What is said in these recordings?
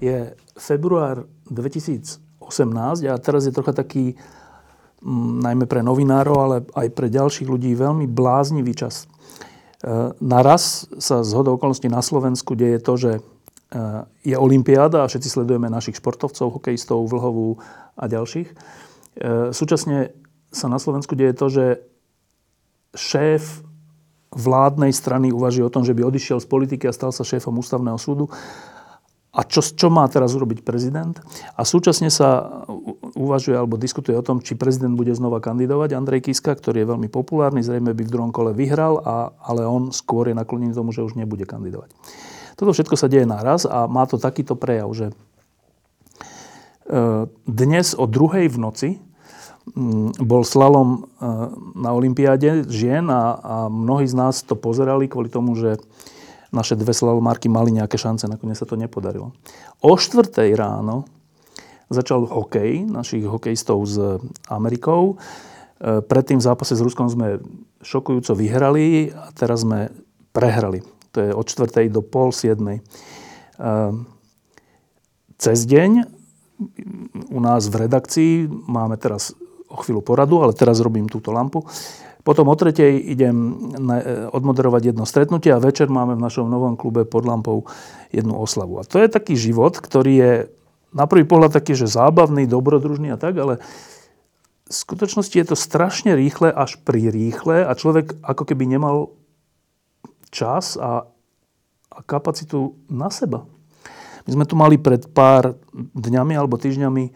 Je február 2018 a teraz je trocha taký, m, najmä pre novinárov, ale aj pre ďalších ľudí, veľmi bláznivý čas. E, naraz sa z hodou okolností na Slovensku deje to, že e, je Olympiáda a všetci sledujeme našich športovcov, hokejistov, vlhovú a ďalších. E, súčasne sa na Slovensku deje to, že šéf vládnej strany uvažuje o tom, že by odišiel z politiky a stal sa šéfom ústavného súdu. A čo, čo má teraz urobiť prezident? A súčasne sa uvažuje alebo diskutuje o tom, či prezident bude znova kandidovať. Andrej Kiska, ktorý je veľmi populárny, zrejme by v druhom kole vyhral, a, ale on skôr je naklonený tomu, že už nebude kandidovať. Toto všetko sa deje naraz a má to takýto prejav, že e, dnes o druhej v noci bol slalom e, na Olympiáde žien a, a mnohí z nás to pozerali kvôli tomu, že naše dve slalomárky mali nejaké šance, nakoniec sa to nepodarilo. O štvrtej ráno začal hokej našich hokejistov s Amerikou. E, predtým v zápase s Ruskom sme šokujúco vyhrali a teraz sme prehrali. To je od čtvrtej do pol siedmej. E, cez deň u nás v redakcii máme teraz o chvíľu poradu, ale teraz robím túto lampu. Potom o tretej idem e, odmoderovať jedno stretnutie a večer máme v našom novom klube pod lampou jednu oslavu. A to je taký život, ktorý je na prvý pohľad taký, že zábavný, dobrodružný a tak, ale v skutočnosti je to strašne rýchle, až pri rýchle a človek ako keby nemal čas a, a kapacitu na seba. My sme tu mali pred pár dňami alebo týždňami e,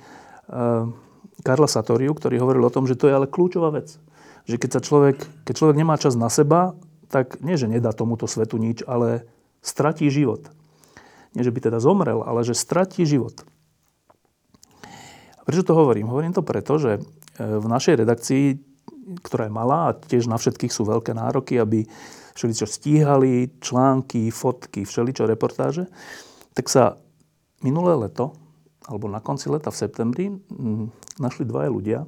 Karla Satoriu, ktorý hovoril o tom, že to je ale kľúčová vec že keď, sa človek, keď človek nemá čas na seba, tak nie, že nedá tomuto svetu nič, ale stratí život. Nie, že by teda zomrel, ale že stratí život. A prečo to hovorím? Hovorím to preto, že e, v našej redakcii, ktorá je malá a tiež na všetkých sú veľké nároky, aby všeličo stíhali, články, fotky, všeličo reportáže, tak sa minulé leto, alebo na konci leta v septembri, našli dvaja ľudia,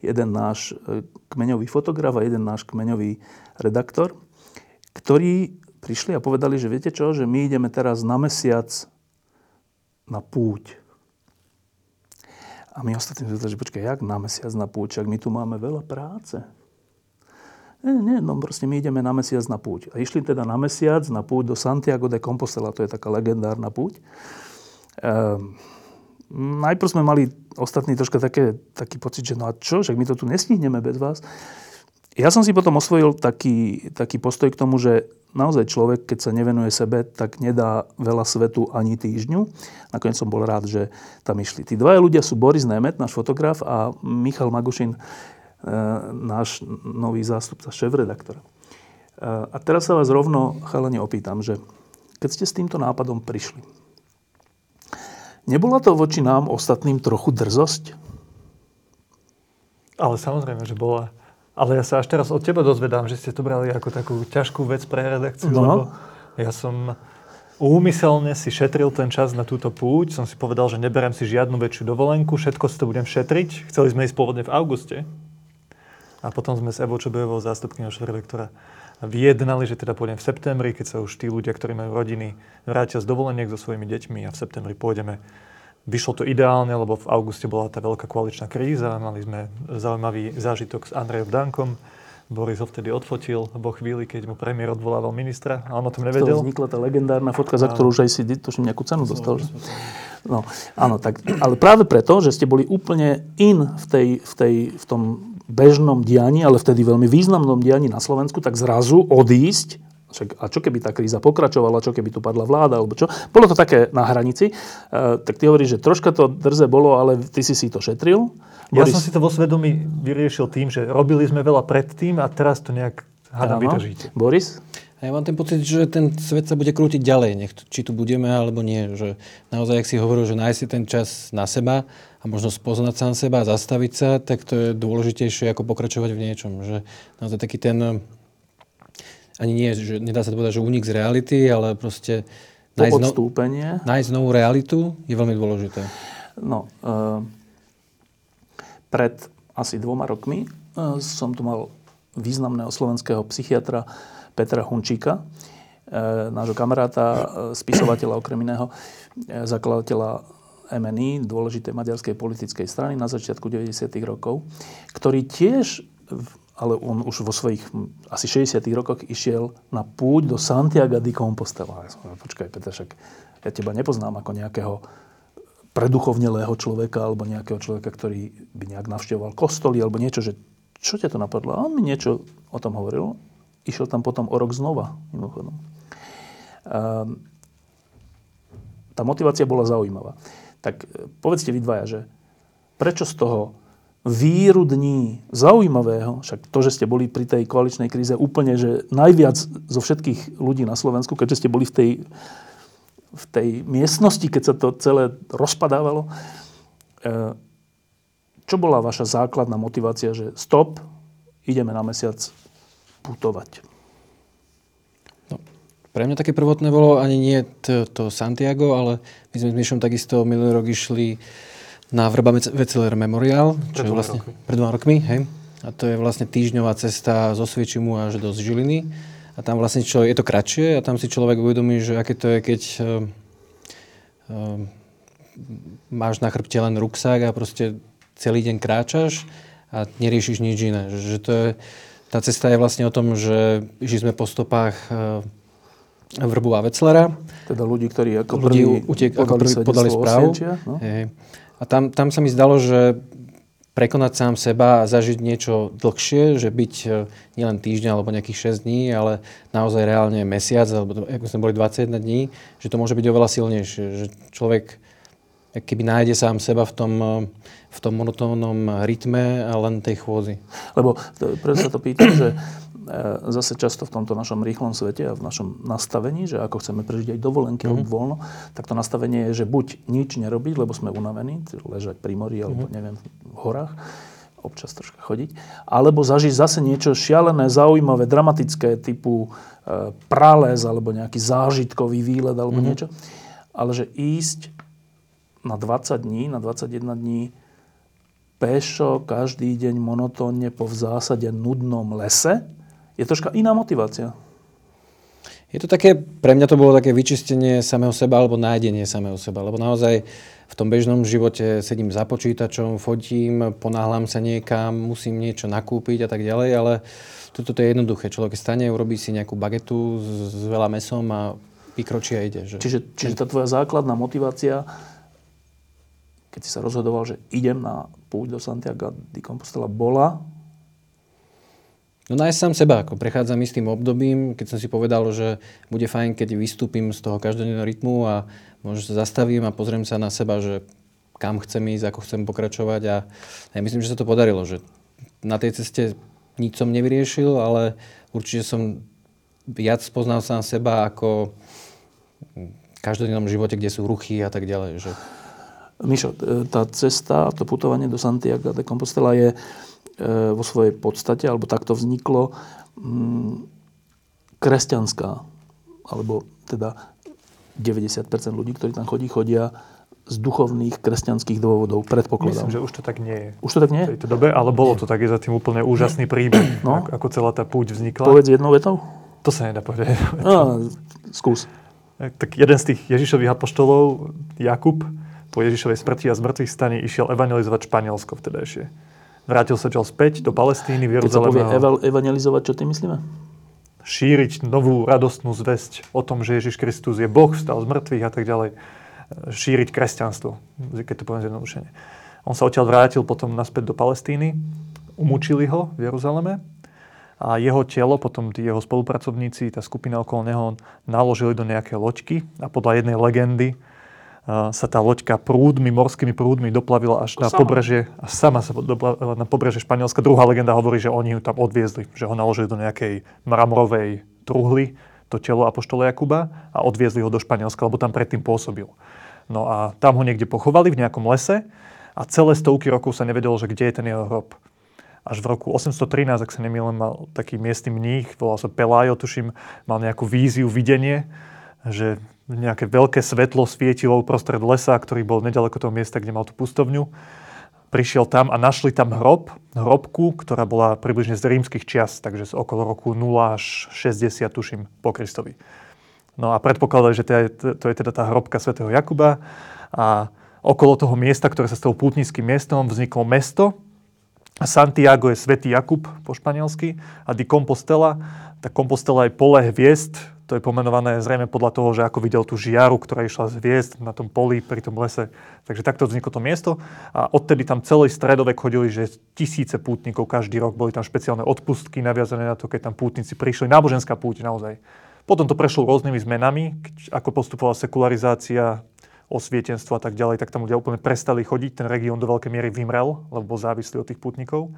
jeden náš e, kmeňový fotograf a jeden náš kmeňový redaktor, ktorí prišli a povedali, že viete čo, že my ideme teraz na mesiac na púť. A my ostatní sme že počkaj, jak na mesiac na púť, ak my tu máme veľa práce. Nie, nie, no proste my ideme na mesiac na púť. A išli teda na mesiac na púť do Santiago de Compostela, to je taká legendárna púť. Ehm, najprv sme mali ostatní troška také, taký pocit, že no a čo, však my to tu nestihneme bez vás. Ja som si potom osvojil taký, taký postoj k tomu, že naozaj človek, keď sa nevenuje sebe, tak nedá veľa svetu ani týždňu. Nakoniec som bol rád, že tam išli. Tí dvaja ľudia sú Boris Nemet, náš fotograf, a Michal Magušin, e, náš nový zástupca, šéf-redaktor. E, a teraz sa vás rovno, chalani, opýtam, že keď ste s týmto nápadom prišli, Nebola to voči nám ostatným trochu drzosť? Ale samozrejme, že bola. Ale ja sa až teraz od teba dozvedám, že ste to brali ako takú ťažkú vec pre redakciu, no. lebo ja som úmyselne si šetril ten čas na túto púť. Som si povedal, že neberem si žiadnu väčšiu dovolenku, všetko si to budem šetriť. Chceli sme ísť pôvodne v auguste. A potom sme s Evo Čobejovou, zástupkyňou šéf-redaktora, vyjednali, že teda pôjdem v septembri, keď sa už tí ľudia, ktorí majú rodiny, vrátia z dovoleniek so svojimi deťmi a v septembri pôjdeme. Vyšlo to ideálne, lebo v auguste bola tá veľká koaličná kríza, mali sme zaujímavý zážitok s Andrejom Dankom, Boris ho vtedy odfotil vo chvíli, keď mu premiér odvolával ministra a on o tom nevedel. To vznikla tá legendárna fotka, za ktorú už aj si tuším nejakú cenu dostal. No, áno, tak, ale práve preto, že ste boli úplne in v, tej, v, tej, v tom bežnom dianí, ale vtedy veľmi významnom dianí na Slovensku, tak zrazu odísť, však, a čo keby tá kríza pokračovala, čo keby tu padla vláda, alebo čo. Bolo to také na hranici. E, tak ty hovoríš, že troška to drze bolo, ale ty si si to šetril. Boris... Ja som si to vo svedomí vyriešil tým, že robili sme veľa predtým a teraz to nejak hádam vydržíte. Boris? A ja mám ten pocit, že ten svet sa bude krútiť ďalej, nech, či tu budeme alebo nie. Že naozaj, ak si hovoril, že nájsť ten čas na seba a možno spoznať sám seba a zastaviť sa, tak to je dôležitejšie ako pokračovať v niečom. Že naozaj taký ten, ani nie, že nedá sa to povedať, že únik z reality, ale proste nájsť, no, nájsť novú realitu je veľmi dôležité. No, uh, pred asi dvoma rokmi uh, som tu mal významného slovenského psychiatra Petra Hunčíka, e, nášho kamaráta, e, spisovateľa okrem iného, e, zakladateľa MNI, dôležitej maďarskej politickej strany na začiatku 90. rokov, ktorý tiež, ale on už vo svojich asi 60. rokoch išiel na púť do Santiago de Compostela. Ja som počkaj, Peter, však ja teba nepoznám ako nejakého preduchovnelého človeka alebo nejakého človeka, ktorý by nejak navštevoval kostoly alebo niečo, že čo ťa to napadlo? A on mi niečo o tom hovoril Išiel tam potom o rok znova, mimochodom. Um, tá motivácia bola zaujímavá. Tak e, povedzte vy dvaja, že prečo z toho víru dní zaujímavého, však to, že ste boli pri tej koaličnej kríze úplne, že najviac zo všetkých ľudí na Slovensku, keďže ste boli v tej, v tej miestnosti, keď sa to celé rozpadávalo, e, čo bola vaša základná motivácia, že stop, ideme na mesiac putovať? No, pre mňa také prvotné bolo ani nie to, to Santiago, ale my sme s Myšom takisto minulý rok išli na Vrba Veceler Memorial, čo je vlastne roky. pred dvoma rokmi, hej. A to je vlastne týždňová cesta zo Svičimu až do Žiliny. A tam vlastne čo, je to kratšie a tam si človek uvedomí, že aké to je, keď uh, uh, máš na chrbte len ruksak a proste celý deň kráčaš a neriešiš nič iné. Že, že to je, tá cesta je vlastne o tom, že išli sme po stopách eh, Vrbu a Veclera. Teda ľudí, ktorí ako ľudí prvý, utiek, ako prvý podali správu. no? A tam, tam sa mi zdalo, že prekonať sám seba a zažiť niečo dlhšie, že byť eh, nielen týždeň alebo nejakých 6 dní, ale naozaj reálne mesiac, alebo ako sme boli 21 dní, že to môže byť oveľa silnejšie. Že človek keby nájde sám seba v tom, v tom monotónnom rytme a len tej chôdzi. Lebo preto sa to pýtam, že e, zase často v tomto našom rýchlom svete a v našom nastavení, že ako chceme prežiť aj dovolenky mm-hmm. alebo voľno, tak to nastavenie je, že buď nič nerobiť, lebo sme unavení, ležať pri mori alebo mm-hmm. neviem, v horách, občas troška chodiť, alebo zažiť zase niečo šialené, zaujímavé, dramatické, typu e, prales alebo nejaký zážitkový výlet alebo mm-hmm. niečo. Ale že ísť na 20 dní, na 21 dní pešo každý deň monotónne po v zásade nudnom lese, je troška iná motivácia. Je to také, pre mňa to bolo také vyčistenie samého seba alebo nájdenie samého seba, lebo naozaj v tom bežnom živote sedím za počítačom, fotím, ponáhľam sa niekam, musím niečo nakúpiť a tak ďalej, ale toto to je jednoduché. Človek stane, urobí si nejakú bagetu s, s veľa mesom a vykročí a ide. Že... Čiže, čiže tá tvoja základná motivácia keď si sa rozhodoval, že idem na púť do Santiago de Compostela, bola? No nájsť sám seba, ako prechádzam istým obdobím, keď som si povedal, že bude fajn, keď vystúpim z toho každodenného rytmu a možno sa zastavím a pozriem sa na seba, že kam chcem ísť, ako chcem pokračovať a ja myslím, že sa to podarilo, že na tej ceste nič som nevyriešil, ale určite som viac spoznal sám seba ako v každodennom živote, kde sú ruchy a tak ďalej. Že... Mišo, e, tá cesta, to putovanie do Santiago de Compostela je e, vo svojej podstate, alebo takto vzniklo, mm, kresťanská, alebo teda 90% ľudí, ktorí tam chodí, chodia z duchovných kresťanských dôvodov, predpokladám. Myslím, že už to tak nie je. Už to tak nie je? V tejto dobe, ale bolo to tak, je za tým úplne úžasný príbeh, no? ako celá tá púť vznikla. Povedz jednou vetou. To sa nedá povedať. No, skús. Tak jeden z tých Ježišových apoštolov, Jakub, po Ježišovej smrti a zmrtvých staní išiel evangelizovať Španielsko vtedajšie. Vrátil sa ďal späť do Palestíny, v Jeruzaleme. Keď sa povie evangelizovať, čo ty myslíme? Šíriť novú radostnú zväzť o tom, že Ježiš Kristus je Boh, stal z mŕtvych a tak ďalej. Šíriť kresťanstvo, keď to poviem zjednodušene. On sa odtiaľ vrátil potom naspäť do Palestíny, umúčili ho v Jeruzaleme a jeho telo, potom tí jeho spolupracovníci, tá skupina okolo neho naložili do nejaké loďky a podľa jednej legendy sa tá loďka prúdmi, morskými prúdmi doplavila až na sama. pobrežie, a sama sa doplavila na pobrežie Španielska. Druhá legenda hovorí, že oni ju tam odviezli, že ho naložili do nejakej mramorovej truhly to telo Apoštola Jakuba a odviezli ho do Španielska, lebo tam predtým pôsobil. No a tam ho niekde pochovali v nejakom lese a celé stovky rokov sa nevedelo, že kde je ten jeho hrob. Až v roku 813, ak sa nemýlim, mal taký miestny mních, volal sa Pelajo, tuším, mal nejakú víziu, videnie, že nejaké veľké svetlo svietilo uprostred lesa, ktorý bol nedaleko toho miesta, kde mal tú pustovňu prišiel tam a našli tam hrob, hrobku, ktorá bola približne z rímskych čias, takže z okolo roku 0 až 60, tuším, po Kristovi. No a predpokladali, že to je, teda tá hrobka svätého Jakuba a okolo toho miesta, ktoré sa stalo pútnickým miestom, vzniklo mesto. Santiago je svätý Jakub po španielsky a di Compostela, tak Compostela je pole hviezd, to je pomenované zrejme podľa toho, že ako videl tú žiaru, ktorá išla z hviezd na tom poli pri tom lese. Takže takto vzniklo to miesto. A odtedy tam celý stredovek chodili, že tisíce pútnikov každý rok. Boli tam špeciálne odpustky naviazané na to, keď tam pútnici prišli. Náboženská púť naozaj. Potom to prešlo rôznymi zmenami, ako postupovala sekularizácia, osvietenstvo a tak ďalej, tak tam ľudia úplne prestali chodiť. Ten región do veľkej miery vymrel, lebo bol závislý od tých pútnikov.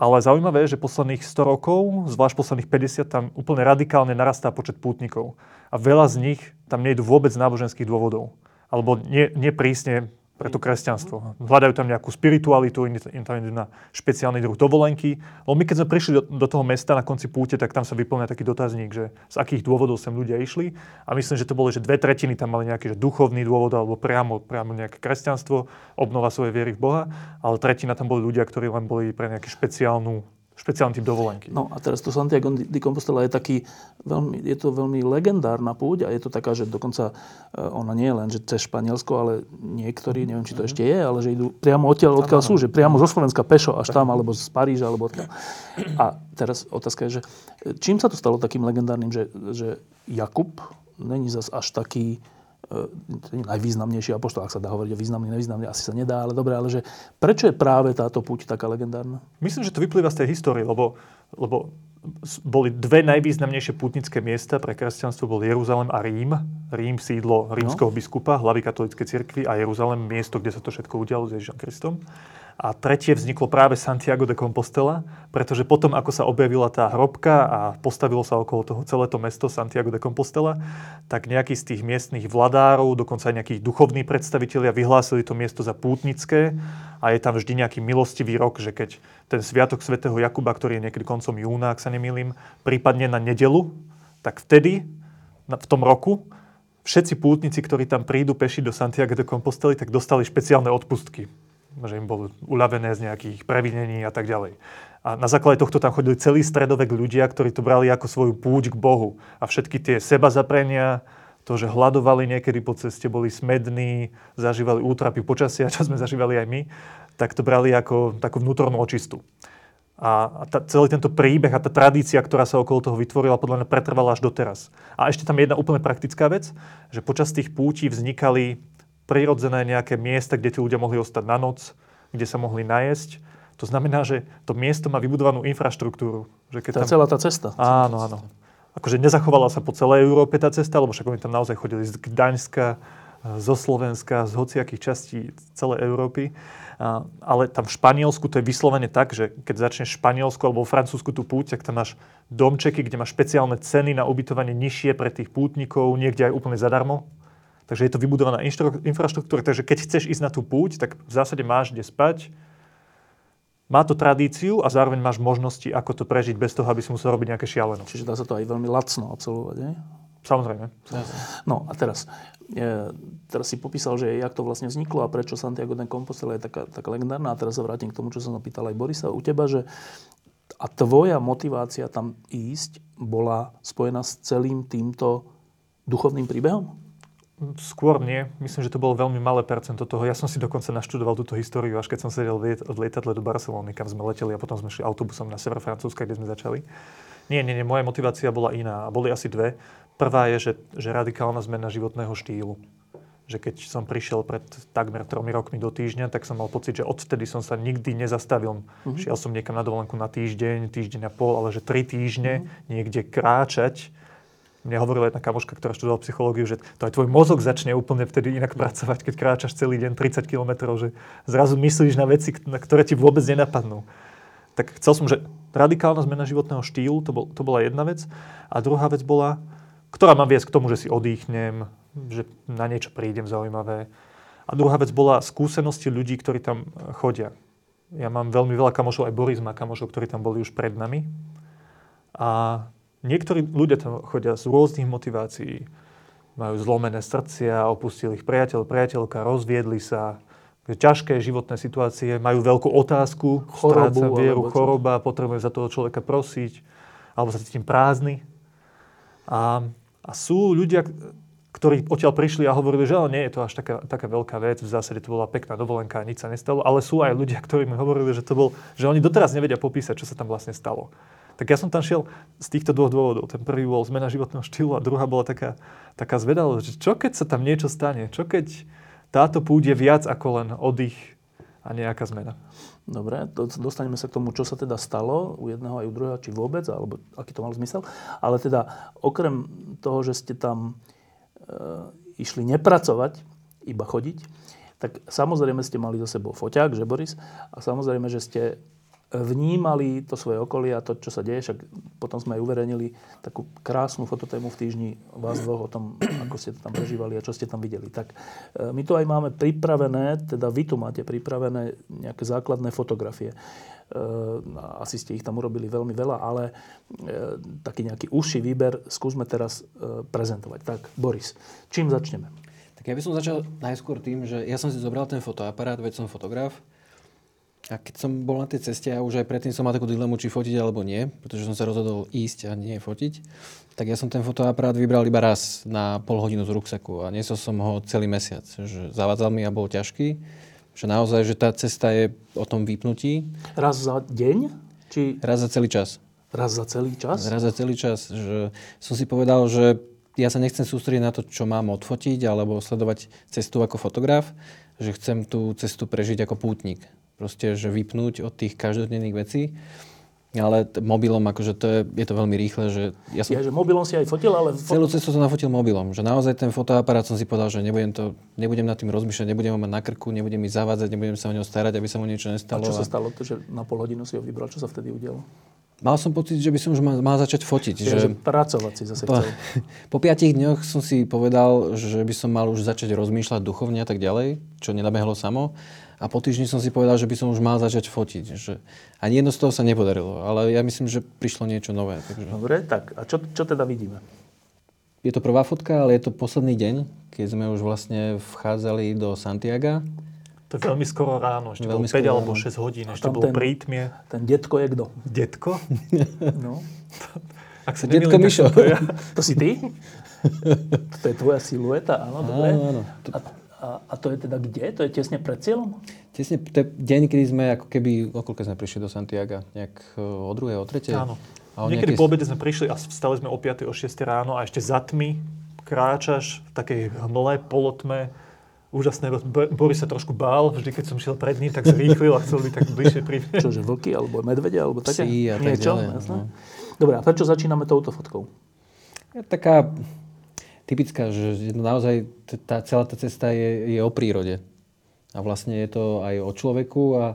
Ale zaujímavé je, že posledných 100 rokov, zvlášť posledných 50, tam úplne radikálne narastá počet pútnikov. A veľa z nich tam nejdu vôbec z náboženských dôvodov. Alebo nie, nie prísne pre to kresťanstvo. Hľadajú tam nejakú spiritualitu, im tam na špeciálny druh dovolenky. Lebo my keď sme prišli do, do toho mesta na konci púte, tak tam sa vyplňa taký dotazník, že z akých dôvodov sem ľudia išli. A myslím, že to bolo, že dve tretiny tam mali nejaký že duchovný dôvod alebo priamo, priamo nejaké kresťanstvo, obnova svojej viery v Boha, ale tretina tam boli ľudia, ktorí len boli pre nejakú špeciálnu špeciálny typ dovolenky. No a teraz to Santiago de Compostela je taký, veľmi, je to veľmi legendárna púť a je to taká, že dokonca e, ona nie je len, že cez Španielsko, ale niektorí, neviem, či to ešte je, ale že idú priamo odtiaľ, odkiaľ sú, že priamo zo Slovenska pešo až tam, alebo z Paríža, alebo odkiaľ. A teraz otázka je, že e, čím sa to stalo takým legendárnym, že, že Jakub není zas až taký najvýznamnejší apoštol, ak sa dá hovoriť o významný, nevýznamný, asi sa nedá, ale dobre, ale že prečo je práve táto púť taká legendárna? Myslím, že to vyplýva z tej histórie, lebo, lebo boli dve najvýznamnejšie pútnické miesta pre kresťanstvo, bol Jeruzalem a Rím. Rím sídlo rímskeho no. biskupa, hlavy katolíckej cirkvi a Jeruzalem miesto, kde sa to všetko udialo s Ježišom Kristom. A tretie vzniklo práve Santiago de Compostela, pretože potom, ako sa objavila tá hrobka a postavilo sa okolo toho celé to mesto Santiago de Compostela, tak nejakí z tých miestnych vladárov, dokonca aj nejakých duchovní predstavitelia vyhlásili to miesto za pútnické a je tam vždy nejaký milostivý rok, že keď ten sviatok svätého Jakuba, ktorý je niekedy koncom júna, ak sa nemýlim, prípadne na nedelu, tak vtedy, v tom roku, všetci pútnici, ktorí tam prídu peši do Santiago de Compostela, tak dostali špeciálne odpustky že im bolo uľavené z nejakých previnení a tak ďalej. A na základe tohto tam chodili celý stredovek ľudia, ktorí to brali ako svoju púť k Bohu. A všetky tie seba zaprenia, to, že hľadovali niekedy po ceste, boli smední, zažívali útrapy počasia, čo sme zažívali aj my, tak to brali ako takú vnútornú očistu. A, tá, celý tento príbeh a tá tradícia, ktorá sa okolo toho vytvorila, podľa mňa pretrvala až doteraz. A ešte tam je jedna úplne praktická vec, že počas tých pútí vznikali prirodzené nejaké miesta, kde tí ľudia mohli ostať na noc, kde sa mohli najesť. To znamená, že to miesto má vybudovanú infraštruktúru. Že keď tá tam... celá tá cesta. Áno, áno. Akože nezachovala sa po celej Európe tá cesta, lebo však oni tam naozaj chodili z Gdaňska, zo Slovenska, z hociakých častí celej Európy. A, ale tam v Španielsku to je vyslovene tak, že keď začneš v Španielsku alebo v Francúzsku tú púť, tak tam máš domčeky, kde máš špeciálne ceny na ubytovanie nižšie pre tých pútnikov, niekde aj úplne zadarmo. Takže je to vybudovaná infraštruktúra, takže keď chceš ísť na tú púť, tak v zásade máš kde spať, má to tradíciu a zároveň máš možnosti, ako to prežiť bez toho, aby si musel robiť nejaké šialeno. Čiže dá sa to aj veľmi lacno absolvovať, nie? Samozrejme. No a teraz, e, teraz si popísal, že jak to vlastne vzniklo a prečo Santiago de Compostela je taká, taká legendárna. A teraz sa vrátim k tomu, čo som napýtal aj Borisa u teba, že a tvoja motivácia tam ísť bola spojená s celým týmto duchovným príbehom? Skôr nie. Myslím, že to bolo veľmi malé percento toho. Ja som si dokonca naštudoval túto históriu, až keď som sedel v lietadle do Barcelony, kam sme leteli a potom sme šli autobusom na sever Francúzska, kde sme začali. Nie, nie, nie, moja motivácia bola iná. A boli asi dve. Prvá je, že, že radikálna zmena životného štýlu. Že keď som prišiel pred takmer tromi rokmi do týždňa, tak som mal pocit, že odvtedy som sa nikdy nezastavil. Mm-hmm. Šiel som niekam na dovolenku na týždeň, týždeň a pol, ale že tri týždne mm-hmm. niekde kráčať mne hovorila jedna kamoška, ktorá študovala psychológiu, že to aj tvoj mozog začne úplne vtedy inak pracovať, keď kráčaš celý deň 30 km, že zrazu myslíš na veci, na ktoré ti vôbec nenapadnú. Tak chcel som, že radikálna zmena životného štýlu, to, bol, to bola jedna vec. A druhá vec bola, ktorá ma viesť k tomu, že si odýchnem, že na niečo prídem zaujímavé. A druhá vec bola skúsenosti ľudí, ktorí tam chodia. Ja mám veľmi veľa kamošov, aj Boris má kamošov, ktorí tam boli už pred nami. A niektorí ľudia tam chodia z rôznych motivácií. Majú zlomené srdcia, opustil ich priateľ, priateľka, rozviedli sa, ťažké životné situácie, majú veľkú otázku, chorobu, vieru, choroba, potrebujú za toho človeka prosiť, alebo sa cítim prázdny. A, a sú ľudia, ktorí odtiaľ prišli a hovorili, že ale nie je to až taká, taká veľká vec, v zásade to bola pekná dovolenka a nič sa nestalo, ale sú aj ľudia, ktorí mi hovorili, že to bol, že oni doteraz nevedia popísať, čo sa tam vlastne stalo. Tak ja som tam šiel z týchto dvoch dôvodov. Ten prvý bol zmena životného štýlu a druhá bola taká, taká zvedavosť, že čo keď sa tam niečo stane? Čo keď táto púť je viac ako len oddych a nejaká zmena? Dobre, dostaneme sa k tomu, čo sa teda stalo u jedného aj u druhého, či vôbec, alebo aký to mal zmysel. Ale teda okrem toho, že ste tam e, išli nepracovať, iba chodiť, tak samozrejme ste mali za sebou foťák, že Boris, a samozrejme, že ste vnímali to svoje okolie a to, čo sa deje. Však potom sme aj uverejnili takú krásnu fototému v týždni vás dvoch o tom, ako ste to tam prežívali a čo ste tam videli. Tak e, my tu aj máme pripravené, teda vy tu máte pripravené nejaké základné fotografie. E, asi ste ich tam urobili veľmi veľa, ale e, taký nejaký užší výber skúsme teraz prezentovať. Tak, Boris, čím začneme? Tak ja by som začal najskôr tým, že ja som si zobral ten fotoaparát, veď som fotograf a keď som bol na tej ceste a už aj predtým som mal takú dilemu, či fotiť alebo nie, pretože som sa rozhodol ísť a nie fotiť, tak ja som ten fotoaparát vybral iba raz na pol hodinu z ruksaku a niesol som ho celý mesiac. Že zavádzal mi a bol ťažký. Že naozaj, že tá cesta je o tom vypnutí. Raz za deň? Či... Raz za celý čas. Raz za celý čas? Raz za celý čas. Že som si povedal, že ja sa nechcem sústrediť na to, čo mám odfotiť alebo sledovať cestu ako fotograf, že chcem tú cestu prežiť ako pútnik proste, že vypnúť od tých každodenných vecí. Ale t- mobilom, akože to je, je to veľmi rýchle, že ja som... Ja, že mobilom si aj fotil, ale... Fot... Celú cestu som nafotil mobilom, že naozaj ten fotoaparát som si povedal, že nebudem, to, nebudem nad tým rozmýšľať, nebudem ho mať na krku, nebudem mi zavádzať, nebudem sa o neho starať, aby sa mu niečo nestalo. A čo sa stalo? To, že na pol hodinu si ho vybral, čo sa vtedy udialo? Mal som pocit, že by som už mal, mal začať fotiť. že, že pracovať si zase po. Po piatich dňoch som si povedal, že by som mal už začať rozmýšľať duchovne a tak ďalej, čo nenabehlo samo. A po týždni som si povedal, že by som už mal začať fotiť. Že ani jedno z toho sa nepodarilo, ale ja myslím, že prišlo niečo nové. Takže... Dobre, tak a čo, čo teda vidíme? Je to prvá fotka, ale je to posledný deň, keď sme už vlastne vchádzali do Santiaga. To je veľmi skoro ráno, ešte veľmi bolo 5 alebo 6 hodín, ešte bolo ten, prítmie. Ten detko je kto? Detko? no. Ak sa detko Mišo. To, ja. to si ty? to je tvoja silueta, áno, dobre. Áno, áno. A a, a to je teda kde? To je tesne pred cieľom? Tesne, to je deň, kedy sme ako keby, okolko sme prišli do Santiaga? Nejak e, o druhej, o tretej? Áno. A Niekedy nejaké... po obede sme prišli a vstali sme o 5. o 6. ráno a ešte za tmy kráčaš v takej hmle, polotme. Úžasné. Boris sa trošku bál, vždy keď som šiel pred ním, tak zrýchlil a chcel byť tak bližšie pri Čože vlky alebo medvede alebo také? Psi a tak Niečo, ďalej. No. Dobre, a prečo začíname touto fotkou? Je taká typická, že naozaj tá, celá tá cesta je, je o prírode. A vlastne je to aj o človeku a,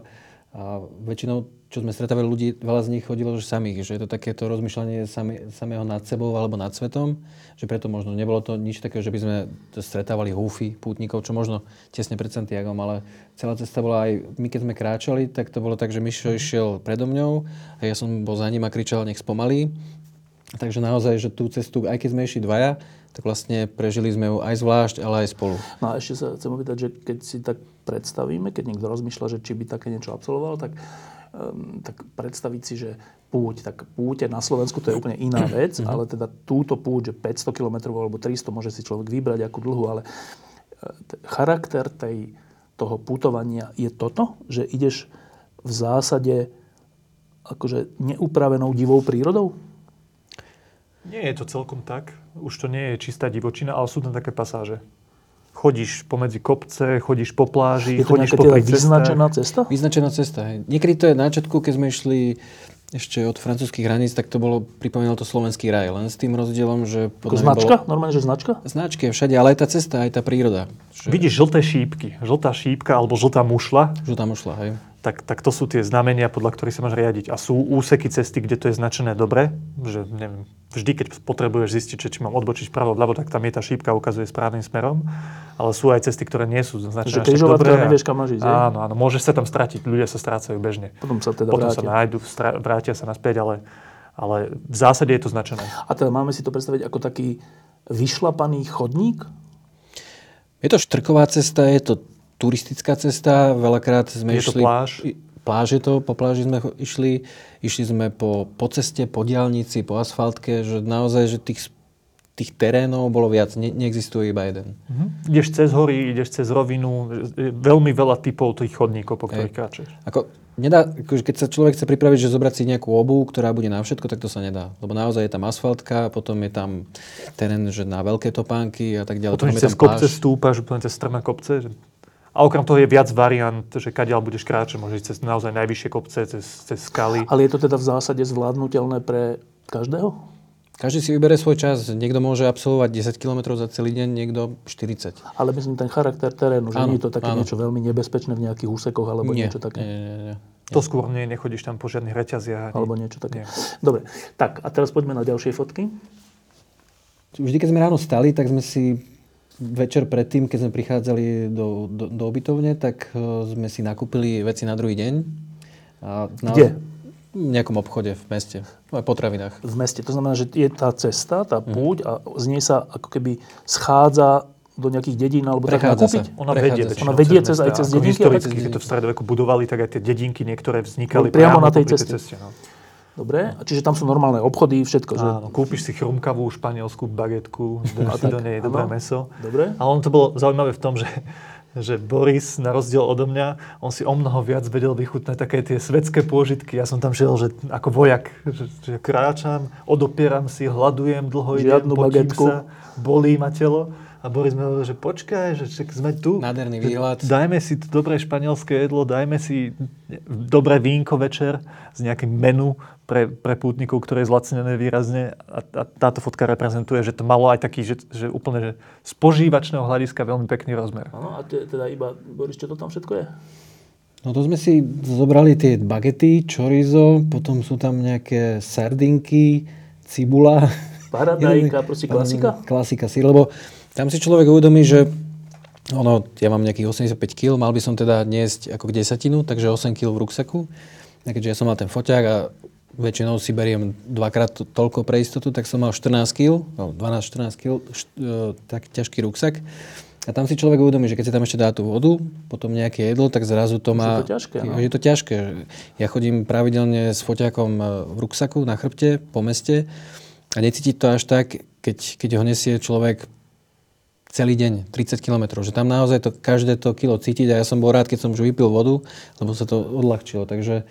a väčšinou, čo sme stretávali ľudí, veľa z nich chodilo že samých, že je to takéto rozmýšľanie sami, samého nad sebou alebo nad svetom, že preto možno nebolo to nič také, že by sme stretávali húfy pútnikov, čo možno tesne pred Santiagom, ale celá cesta bola aj, my keď sme kráčali, tak to bolo tak, že Mišo išiel predo mňou a ja som bol za ním a kričal, nech spomalí. Takže naozaj, že tú cestu, aj keď sme išli dvaja, tak vlastne prežili sme ju aj zvlášť, ale aj spolu. No a ešte sa chcem opýtať, že keď si tak predstavíme, keď niekto rozmýšľa, že či by také niečo absolvoval, tak, um, tak predstaviť si, že púť, tak púť na Slovensku to je úplne iná vec, mm-hmm. ale teda túto púť, že 500 km alebo 300 môže si človek vybrať akú dlhú, ale e, charakter tej, toho putovania je toto, že ideš v zásade akože neupravenou divou prírodou? Nie je to celkom tak. Už to nie je čistá divočina, ale sú tam také pasáže. Chodíš pomedzi kopce, chodíš po pláži, je to chodíš po teda vyznačená cesta? Vyznačená cesta. Hej. Niekedy to je na začiatku, keď sme išli ešte od francúzských hraníc, tak to bolo, pripomínalo to slovenský raj, len s tým rozdielom, že... Značka? Bolo... Normálne, že značka? Značky všade, ale aj tá cesta, aj tá príroda. Že... Vidíš žlté šípky. Žltá šípka alebo žltá mušla. Žltá mušla, hej tak, tak to sú tie znamenia, podľa ktorých sa máš riadiť. A sú úseky cesty, kde to je značené dobre, že neviem, vždy, keď potrebuješ zistiť, že či mám odbočiť vpravo ľavo, tak tam je tá šípka, ukazuje správnym smerom. Ale sú aj cesty, ktoré nie sú značené Že križovatka nevieš, kam máš ísť. Áno, áno, môžeš sa tam stratiť, ľudia sa strácajú bežne. Potom sa teda Potom vrátia. sa nájdu, strá, vrátia sa naspäť, ale, ale v zásade je to značené. A teda máme si to predstaviť ako taký vyšlapaný chodník? Je to štrková cesta, je to turistická cesta, veľakrát sme Je to išli... pláž? I- Pláž je to, po pláži sme išli, išli sme po, po ceste, po diálnici, po asfaltke, že naozaj, že tých, tých terénov bolo viac, ne, neexistuje iba jeden. Mhm. Ideš cez hory, ideš cez rovinu, je veľmi veľa typov tých chodníkov, po ktorých kráčaš. Ako, nedá, keď sa človek chce pripraviť, že zobrať si nejakú obu, ktorá bude na všetko, tak to sa nedá. Lebo naozaj je tam asfaltka, potom je tam terén, že na veľké topánky a tak ďalej. Potom je cez tam kopce pláž. stúpaš, úplne cez strmé kopce. Že... A okrem toho je viac variant, že kadiaľ budeš kráčať. Môžeš cez naozaj najvyššie kopce, cez, cez skaly. Ale je to teda v zásade zvládnutelné pre každého? Každý si vybere svoj čas. Niekto môže absolvovať 10 km za celý deň, niekto 40. Ale myslím ten charakter terénu, že Áno, nie je to také áno. niečo veľmi nebezpečné v nejakých úsekoch alebo nie, niečo také. Nie, nie, nie. To skôr nie, nechodíš tam po žiadnych reťaziach. ani- Alebo niečo také. Nie. Dobre, tak a teraz poďme na ďalšie fotky. Vždy, keď sme ráno stali, tak sme si večer predtým, keď sme prichádzali do, do, do ubytovne, tak eh, sme si nakúpili veci na druhý deň. A Kde? V nejakom obchode v meste. No, aj potravinách. V meste. To znamená, že je tá cesta, tá Mhm. púť a z nej sa ako keby schádza do nejakých dedín alebo tak Prechádza nakúpiť? sa. Ona Prechádza vedie Ona vedie cez- aj cez dedinky, Historicky, keď to v stredoveku budovali, tak aj tie dedinky niektoré vznikali Priamo na tej popri ceste. no. Dobre, čiže tam sú normálne obchody, všetko. Že... Áno, kúpiš si chrumkavú španielskú bagetku, dáš si do nej áno. dobré meso. Dobre. A on to bolo zaujímavé v tom, že, že Boris, na rozdiel odo mňa, on si o mnoho viac vedel vychutnať také tie svetské pôžitky. Ja som tam šiel, že ako vojak, že, že kráčam, odopieram si, hľadujem, dlho idem, Žiadnu potím bagetku. sa, bolí ma telo. A Boris mi hovoril, že počkaj, že však sme tu. Nádherný výhľad. Dajme si to dobré španielské jedlo, dajme si dobré vínko večer s nejakým menu pre, pre pútnikov, ktoré je zlacnené výrazne. A, a táto fotka reprezentuje, že to malo aj taký, že, že úplne že z požívačného hľadiska veľmi pekný rozmer. Áno, a teda iba, Boris, čo to tam všetko je? No to sme si zobrali tie bagety, chorizo, potom sú tam nejaké sardinky, cibula. Paradajka, proste klasika? Klasika sír, lebo tam si človek uvedomí, že ono, ja mám nejakých 85 kg, mal by som teda niesť ako k desatinu, takže 8 kg v ruksaku. A keďže ja som mal ten foťák a väčšinou si beriem dvakrát to- toľko pre istotu, tak som mal 14 kg, no 12-14 kg, št, e, tak ťažký ruksak. A tam si človek uvedomí, že keď si tam ešte dá tú vodu, potom nejaké jedlo, tak zrazu to má... je to ťažké, no. Je to ťažké. Ja chodím pravidelne s foťákom e, v ruksaku na chrbte po meste a necítiť to až tak, keď, keď ho nesie človek celý deň, 30 km. Že tam naozaj to, každé to kilo cítiť a ja som bol rád, keď som už vypil vodu, lebo sa to odľahčilo. Takže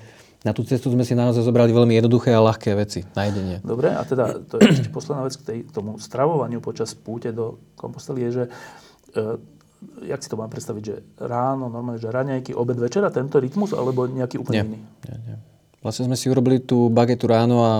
na tú cestu sme si naozaj zobrali veľmi jednoduché a ľahké veci na jedenie. Dobre, a teda to je ešte posledná vec k tej, tomu stravovaniu počas púte do Kompostely je, že e, jak si to mám predstaviť, že ráno, normálne, že raňajky, obed, večera, tento rytmus, alebo nejaký úplne Nie. iný? Nie, nie. Vlastne sme si urobili tú bagetu ráno a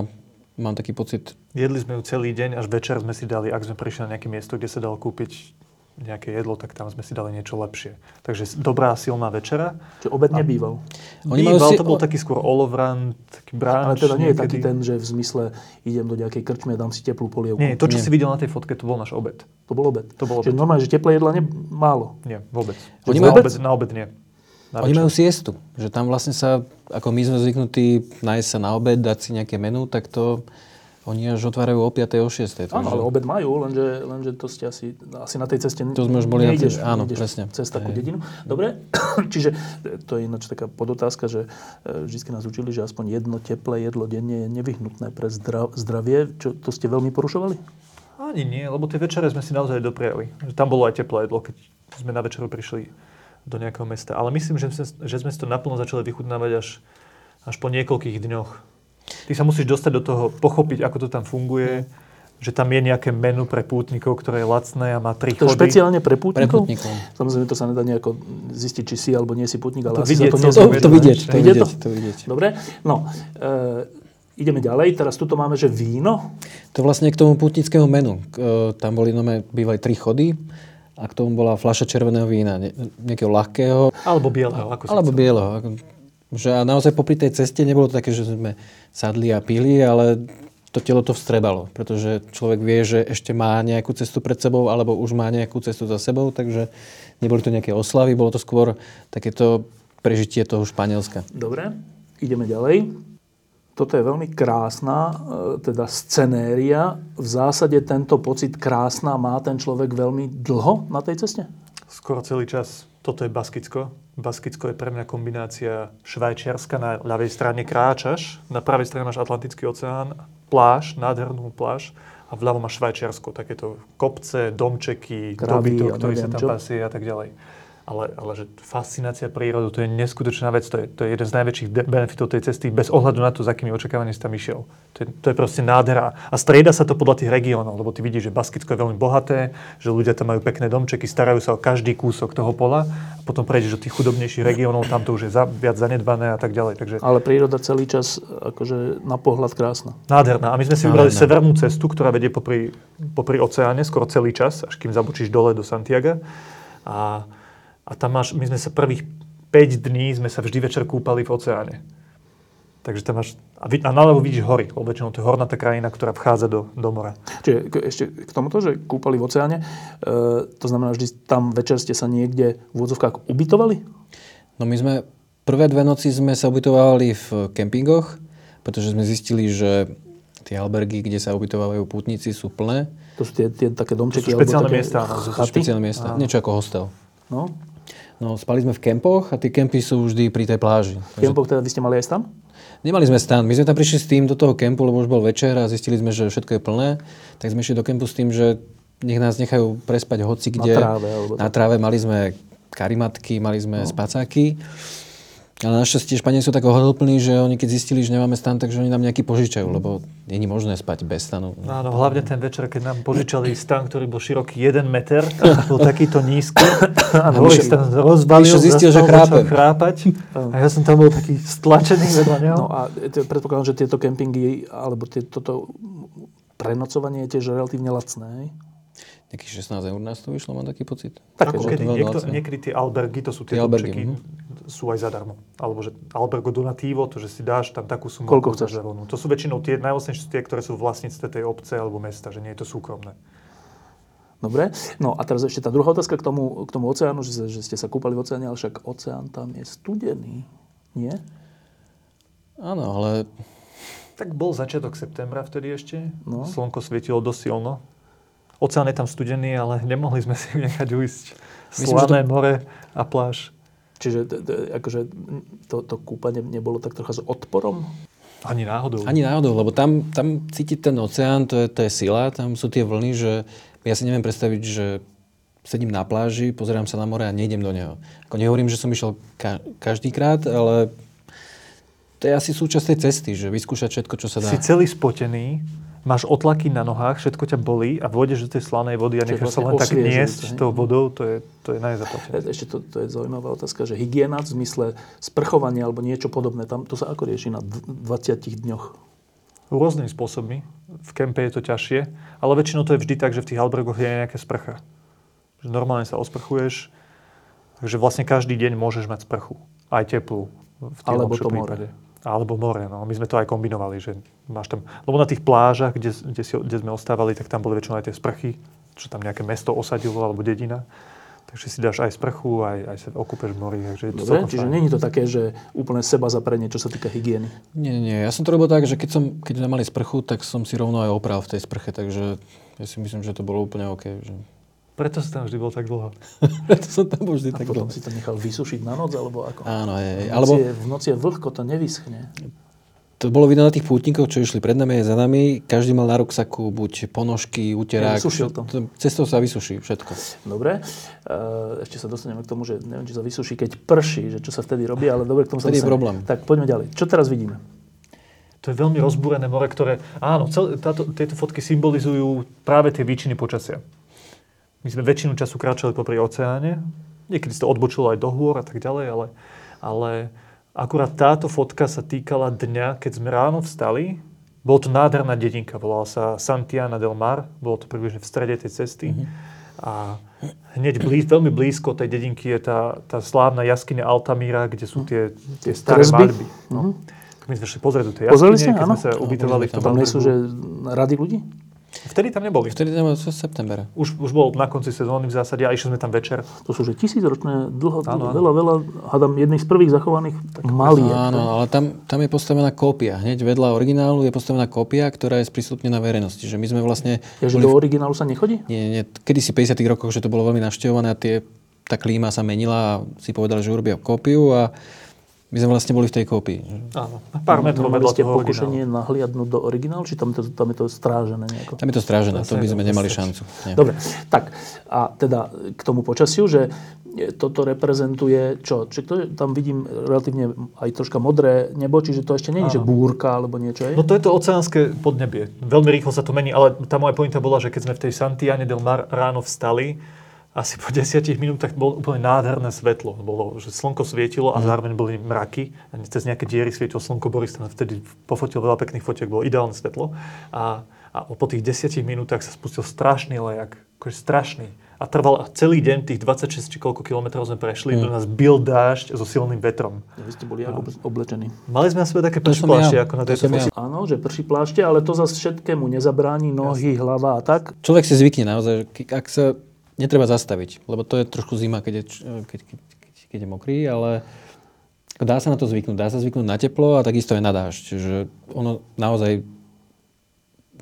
mám taký pocit, Jedli sme ju celý deň, až večer sme si dali, ak sme prišli na nejaké miesto, kde sa dalo kúpiť nejaké jedlo, tak tam sme si dali niečo lepšie. Takže dobrá silná večera. Čiže obed nebýval. Oni Býval, si- to bol taký skôr olovran, taký bránč. Ale teda nie je taký ten, že v zmysle idem do nejakej krčmy a dám si teplú polievku. Nie, to, čo Nie. si videl na tej fotke, to bol náš obed. To bol obed. To bol Čiže obed. normálne, že teplé jedla ne, málo. Nie, vôbec. Oni na, obed, na obed nie. Na Oni majú siestu, že tam vlastne sa, ako my sme zvyknutí nájsť sa na obed, dať si nejaké menu, tak to oni až otvárajú o 5. o 6. Áno, ale obed majú, lenže, lenže to ste asi, asi na tej ceste To sme už boli na nejdeš, tej- áno, nejdeš presne. cez takú Hej. dedinu. Dobre, čiže e, to je ináč taká podotázka, že e, vždy nás učili, že aspoň jedno teplé jedlo denne je nevyhnutné pre zdra- zdravie. Čo, to ste veľmi porušovali? Ani nie, lebo tie večere sme si naozaj dopriali. Že Tam bolo aj teplé jedlo, keď sme na večeru prišli do nejakého mesta. Ale myslím, že sme, že sme si to naplno začali vychutnávať až, až po niekoľkých dňoch. Ty sa musíš dostať do toho, pochopiť, ako to tam funguje, že tam je nejaké menu pre pútnikov, ktoré je lacné a má tri To chody. špeciálne pre Pre pútnikov? Samozrejme, to sa nedá nejako zistiť, či si alebo nie si putník, ale To asi vidieť to To, nezaujíma. to vidieť, to Vidie vidieť, to? to vidieť. Dobre, no, e, ideme ďalej. Teraz tuto máme, že víno. To vlastne k tomu putnickému menu. E, Tam boli nome, bývali tri chody a k tomu bola fľaša červeného vína, ne, nejakého ľahkého, Alebo bieleho, ako alebo chcel. bieleho. Že a naozaj popri tej ceste nebolo to také, že sme sadli a pili, ale to telo to vstrebalo, pretože človek vie, že ešte má nejakú cestu pred sebou alebo už má nejakú cestu za sebou, takže neboli to nejaké oslavy, bolo to skôr takéto prežitie toho Španielska. Dobre, ideme ďalej. Toto je veľmi krásna e, teda scenéria. V zásade tento pocit krásna má ten človek veľmi dlho na tej ceste? Skoro celý čas. Toto je Baskicko. Baskicko je pre mňa kombinácia Švajčiarska. Na ľavej strane kráčaš, na pravej strane máš Atlantický oceán, pláž, nádhernú pláž a vľavo máš Švajčiarsko, takéto kopce, domčeky, Kravy dobytok, ktorý sa tam pasie a tak ďalej. Ale, ale že fascinácia prírodu, to je neskutočná vec, to je, to je jeden z najväčších de- benefitov tej cesty, bez ohľadu na to, s akými očakávaniami si tam išiel. To je, to je proste nádhera. A strieda sa to podľa tých regiónov, lebo ty vidíš, že Baskicko je veľmi bohaté, že ľudia tam majú pekné domčeky, starajú sa o každý kúsok toho pola, a potom prejdeš do tých chudobnejších regiónov, tam to už je za, viac zanedbané a tak ďalej. Takže Ale príroda celý čas akože na pohľad krásna. Nádherná. A my sme si vybrali severnú cestu, ktorá vedie popri, popri oceáne skoro celý čas, až kým zabočíš dole do Santiaga. A, a tam máš, my sme sa prvých 5 dní sme sa vždy večer kúpali v oceáne. Takže tam máš, a, vid, a naľavo vidíš hory, lebo väčšinou to je hornatá krajina, ktorá vchádza do, do mora. Čiže k- ešte k tomuto, že kúpali v oceáne, e, to znamená, že tam večer ste sa niekde v úvodzovkách ubytovali? No my sme, prvé dve noci sme sa ubytovali v kempingoch, pretože sme zistili, že tie albergy, kde sa ubytovávajú pútnici, sú plné. To sú tie, tie také domčeky? To sú alebo špeciálne také miesta, áno, to sú chaty? špeciálne miesta, niečo ako hostel. No, No, spali sme v kempoch a tie kempy sú vždy pri tej pláži. v kempoch teda vy ste mali aj stan? Nemali sme stan. My sme tam prišli s tým do toho kempu, lebo už bol večer a zistili sme, že všetko je plné. Tak sme išli do kempu s tým, že nech nás nechajú prespať hoci kde. tráve, alebo Na tráve mali sme karimatky, mali sme no. spacáky. Ale našťastie Španieli sú tak ohľadplní, že oni keď zistili, že nemáme stan, takže oni nám nejaký požičajú, lebo není možné spať bez stanu. Áno, hlavne ten večer, keď nám požičali stan, ktorý bol široký 1 meter, bol takýto nízky. A Mišo- tam rozbalil, Mišo zistil, že chrápem. chrápať. A ja som tam bol taký stlačený vedľa neho. No a predpokladám, že tieto kempingy, alebo tie, toto prenocovanie je tiež relatívne lacné. Nejakých 16 eur nás to vyšlo, mám taký pocit. Také, Ako kedy, niekto, niekedy tie albergy, to sú tie, Tie albergy, domčeky, mhm. sú aj zadarmo. Alebo že albergo donativo, to, že si dáš tam takú sumu. Koľko chceš? voľnú. To sú väčšinou tie najvlastnejšie sú tie, ktoré sú v vlastníctve tej obce alebo mesta, že nie je to súkromné. Dobre. No a teraz ešte tá druhá otázka k tomu, k tomu oceánu, že, že ste sa kúpali v oceáne, ale však oceán tam je studený. Nie? Áno, ale Tak bol začiatok septembra vtedy ešte. No. Slnko svietilo dosť silno. Oceán je tam studený, ale nemohli sme si nechať ujsť. Slané more a pláž. Čiže t- t- akože to, to kúpanie nebolo tak trocha s odporom? Ani náhodou. Ani náhodou, lebo tam, tam cítiť ten oceán, to je, to je sila, tam sú tie vlny, že ja si neviem predstaviť, že sedím na pláži, pozerám sa na more a nejdem do neho. Ako nehovorím, že som išiel ka- každý krát, ale to je asi súčasť tej cesty, že vyskúšať všetko, čo sa dá. Si celý spotený, máš otlaky na nohách, všetko ťa bolí a vôjdeš do tej slanej vody a necháš sa vlastne len tak niesť hej? tou vodou, to je, to je najzaplatené. E- Ešte to, to je zaujímavá otázka, že hygiena v zmysle sprchovania alebo niečo podobné, tam to sa ako rieši na dv- 20 dňoch? Rôznymi spôsobmi. V kempe je to ťažšie, ale väčšinou to je vždy tak, že v tých albergoch je nejaká sprcha. Že normálne sa osprchuješ, takže vlastne každý deň môžeš mať sprchu. Aj teplú. V Alebo to more. Alebo more, no. My sme to aj kombinovali, že máš tam... Lebo na tých plážach, kde, kde, si, kde sme ostávali, tak tam boli väčšinou aj tie sprchy, čo tam nejaké mesto osadilo, alebo dedina. Takže si dáš aj sprchu, aj, aj sa okúpeš v mori. Takže je to Dobre, čiže není to také, že úplne seba zaprenie, čo sa týka hygieny. Nie, nie, ja som to robil tak, že keď, som, keď sme mali sprchu, tak som si rovno aj opral v tej sprche, takže ja si myslím, že to bolo úplne OK. Že... Preto si tam vždy bol tak dlho. Preto som tam bol vždy A tak potom dlho. si to nechal vysušiť na noc, alebo ako? Áno, je, V noci, alebo je, v noci je vlhko, to nevyschne. to bolo vidno na tých pútnikoch, čo išli pred nami aj za nami. Každý mal na ruksaku buď ponožky, uterák. Vysušil to. Cestou sa vysuší všetko. Dobre, e, ešte sa dostaneme k tomu, že neviem, či sa vysuší, keď prší, že čo sa vtedy robí, ale dobre, k tomu sa Vtedy je dostaneme. problém. Tak poďme ďalej. Čo teraz vidíme? To je veľmi rozbúrené more, ktoré... Áno, cel, táto, tieto fotky symbolizujú práve tie výčiny počasia. My sme väčšinu času kráčali popri oceáne. Niekedy to odbočilo aj do hôr a tak ďalej, ale, ale akurát táto fotka sa týkala dňa, keď sme ráno vstali. Bolo to nádherná dedinka, volala sa Santiana del Mar. Bolo to približne v strede tej cesty. A hneď blíz, veľmi blízko tej dedinky je tá, tá slávna jaskyňa Altamíra, kde sú tie, tie staré Kresby? maľby. No. Mhm. My sme šli pozrieť do tej jaskyne, keď sme sa ubytovali v tom Tam nie sú, že rady ľudí? Vtedy tam neboli. Vtedy to bolo z septembra. Už, už bol na konci sezóny v zásade a išli sme tam večer. To sú že tisícročné, dlho, Áno, áno. veľa, veľa, hádam, jedných z prvých zachovaných maliek. Áno, ale tam, tam je postavená kópia. Hneď vedľa originálu je postavená kópia, ktorá je sprístupnená verejnosti. Že my sme vlastne... Ja, že do originálu sa nechodí? Nie, nie, kedy si 50 rokoch, že to bolo veľmi navštevované a tie, tá klíma sa menila a si povedali, že urobia kópiu a my sme vlastne boli v tej kópii. Áno. Pár metrov vedľa ste toho originálu. pokušenie nahliadnúť do originálu, či tam, to, tam je to strážené nejako? Tam je to strážené, to by sme nemali šancu. Nie. Dobre, tak a teda k tomu počasiu, že toto reprezentuje čo? Či to je, tam vidím relatívne aj troška modré nebo, čiže to ešte nie je, že búrka alebo niečo je? No to je to oceánske podnebie. Veľmi rýchlo sa to mení, ale tá moja pointa bola, že keď sme v tej Santiane del Mar ráno vstali, asi po 10 minútach bolo úplne nádherné svetlo. Bolo, že slnko svietilo a zároveň boli mraky. A cez nejaké diery svietilo slnko. Boris tam vtedy pofotil veľa pekných fotiek, bolo ideálne svetlo. A, a po tých 10 minútach sa spustil strašný lejak. Akože strašný. A trval celý deň, tých 26 či koľko kilometrov sme prešli, do nás bil dážď so silným vetrom. Vy ste boli ako oblečení. Mali sme na sebe také To som pršplášte, ja. ako na To tejto som ja. fotke. Áno, že prší plášte, ale to zase všetkému nezabráni, nohy, hlava a tak. Človek si zvykne naozaj, ak sa netreba zastaviť, lebo to je trošku zima, keď je, č- keď, keď, keď, keď je mokrý, ale dá sa na to zvyknúť. Dá sa zvyknúť na teplo a takisto aj na dážď. Že ono naozaj,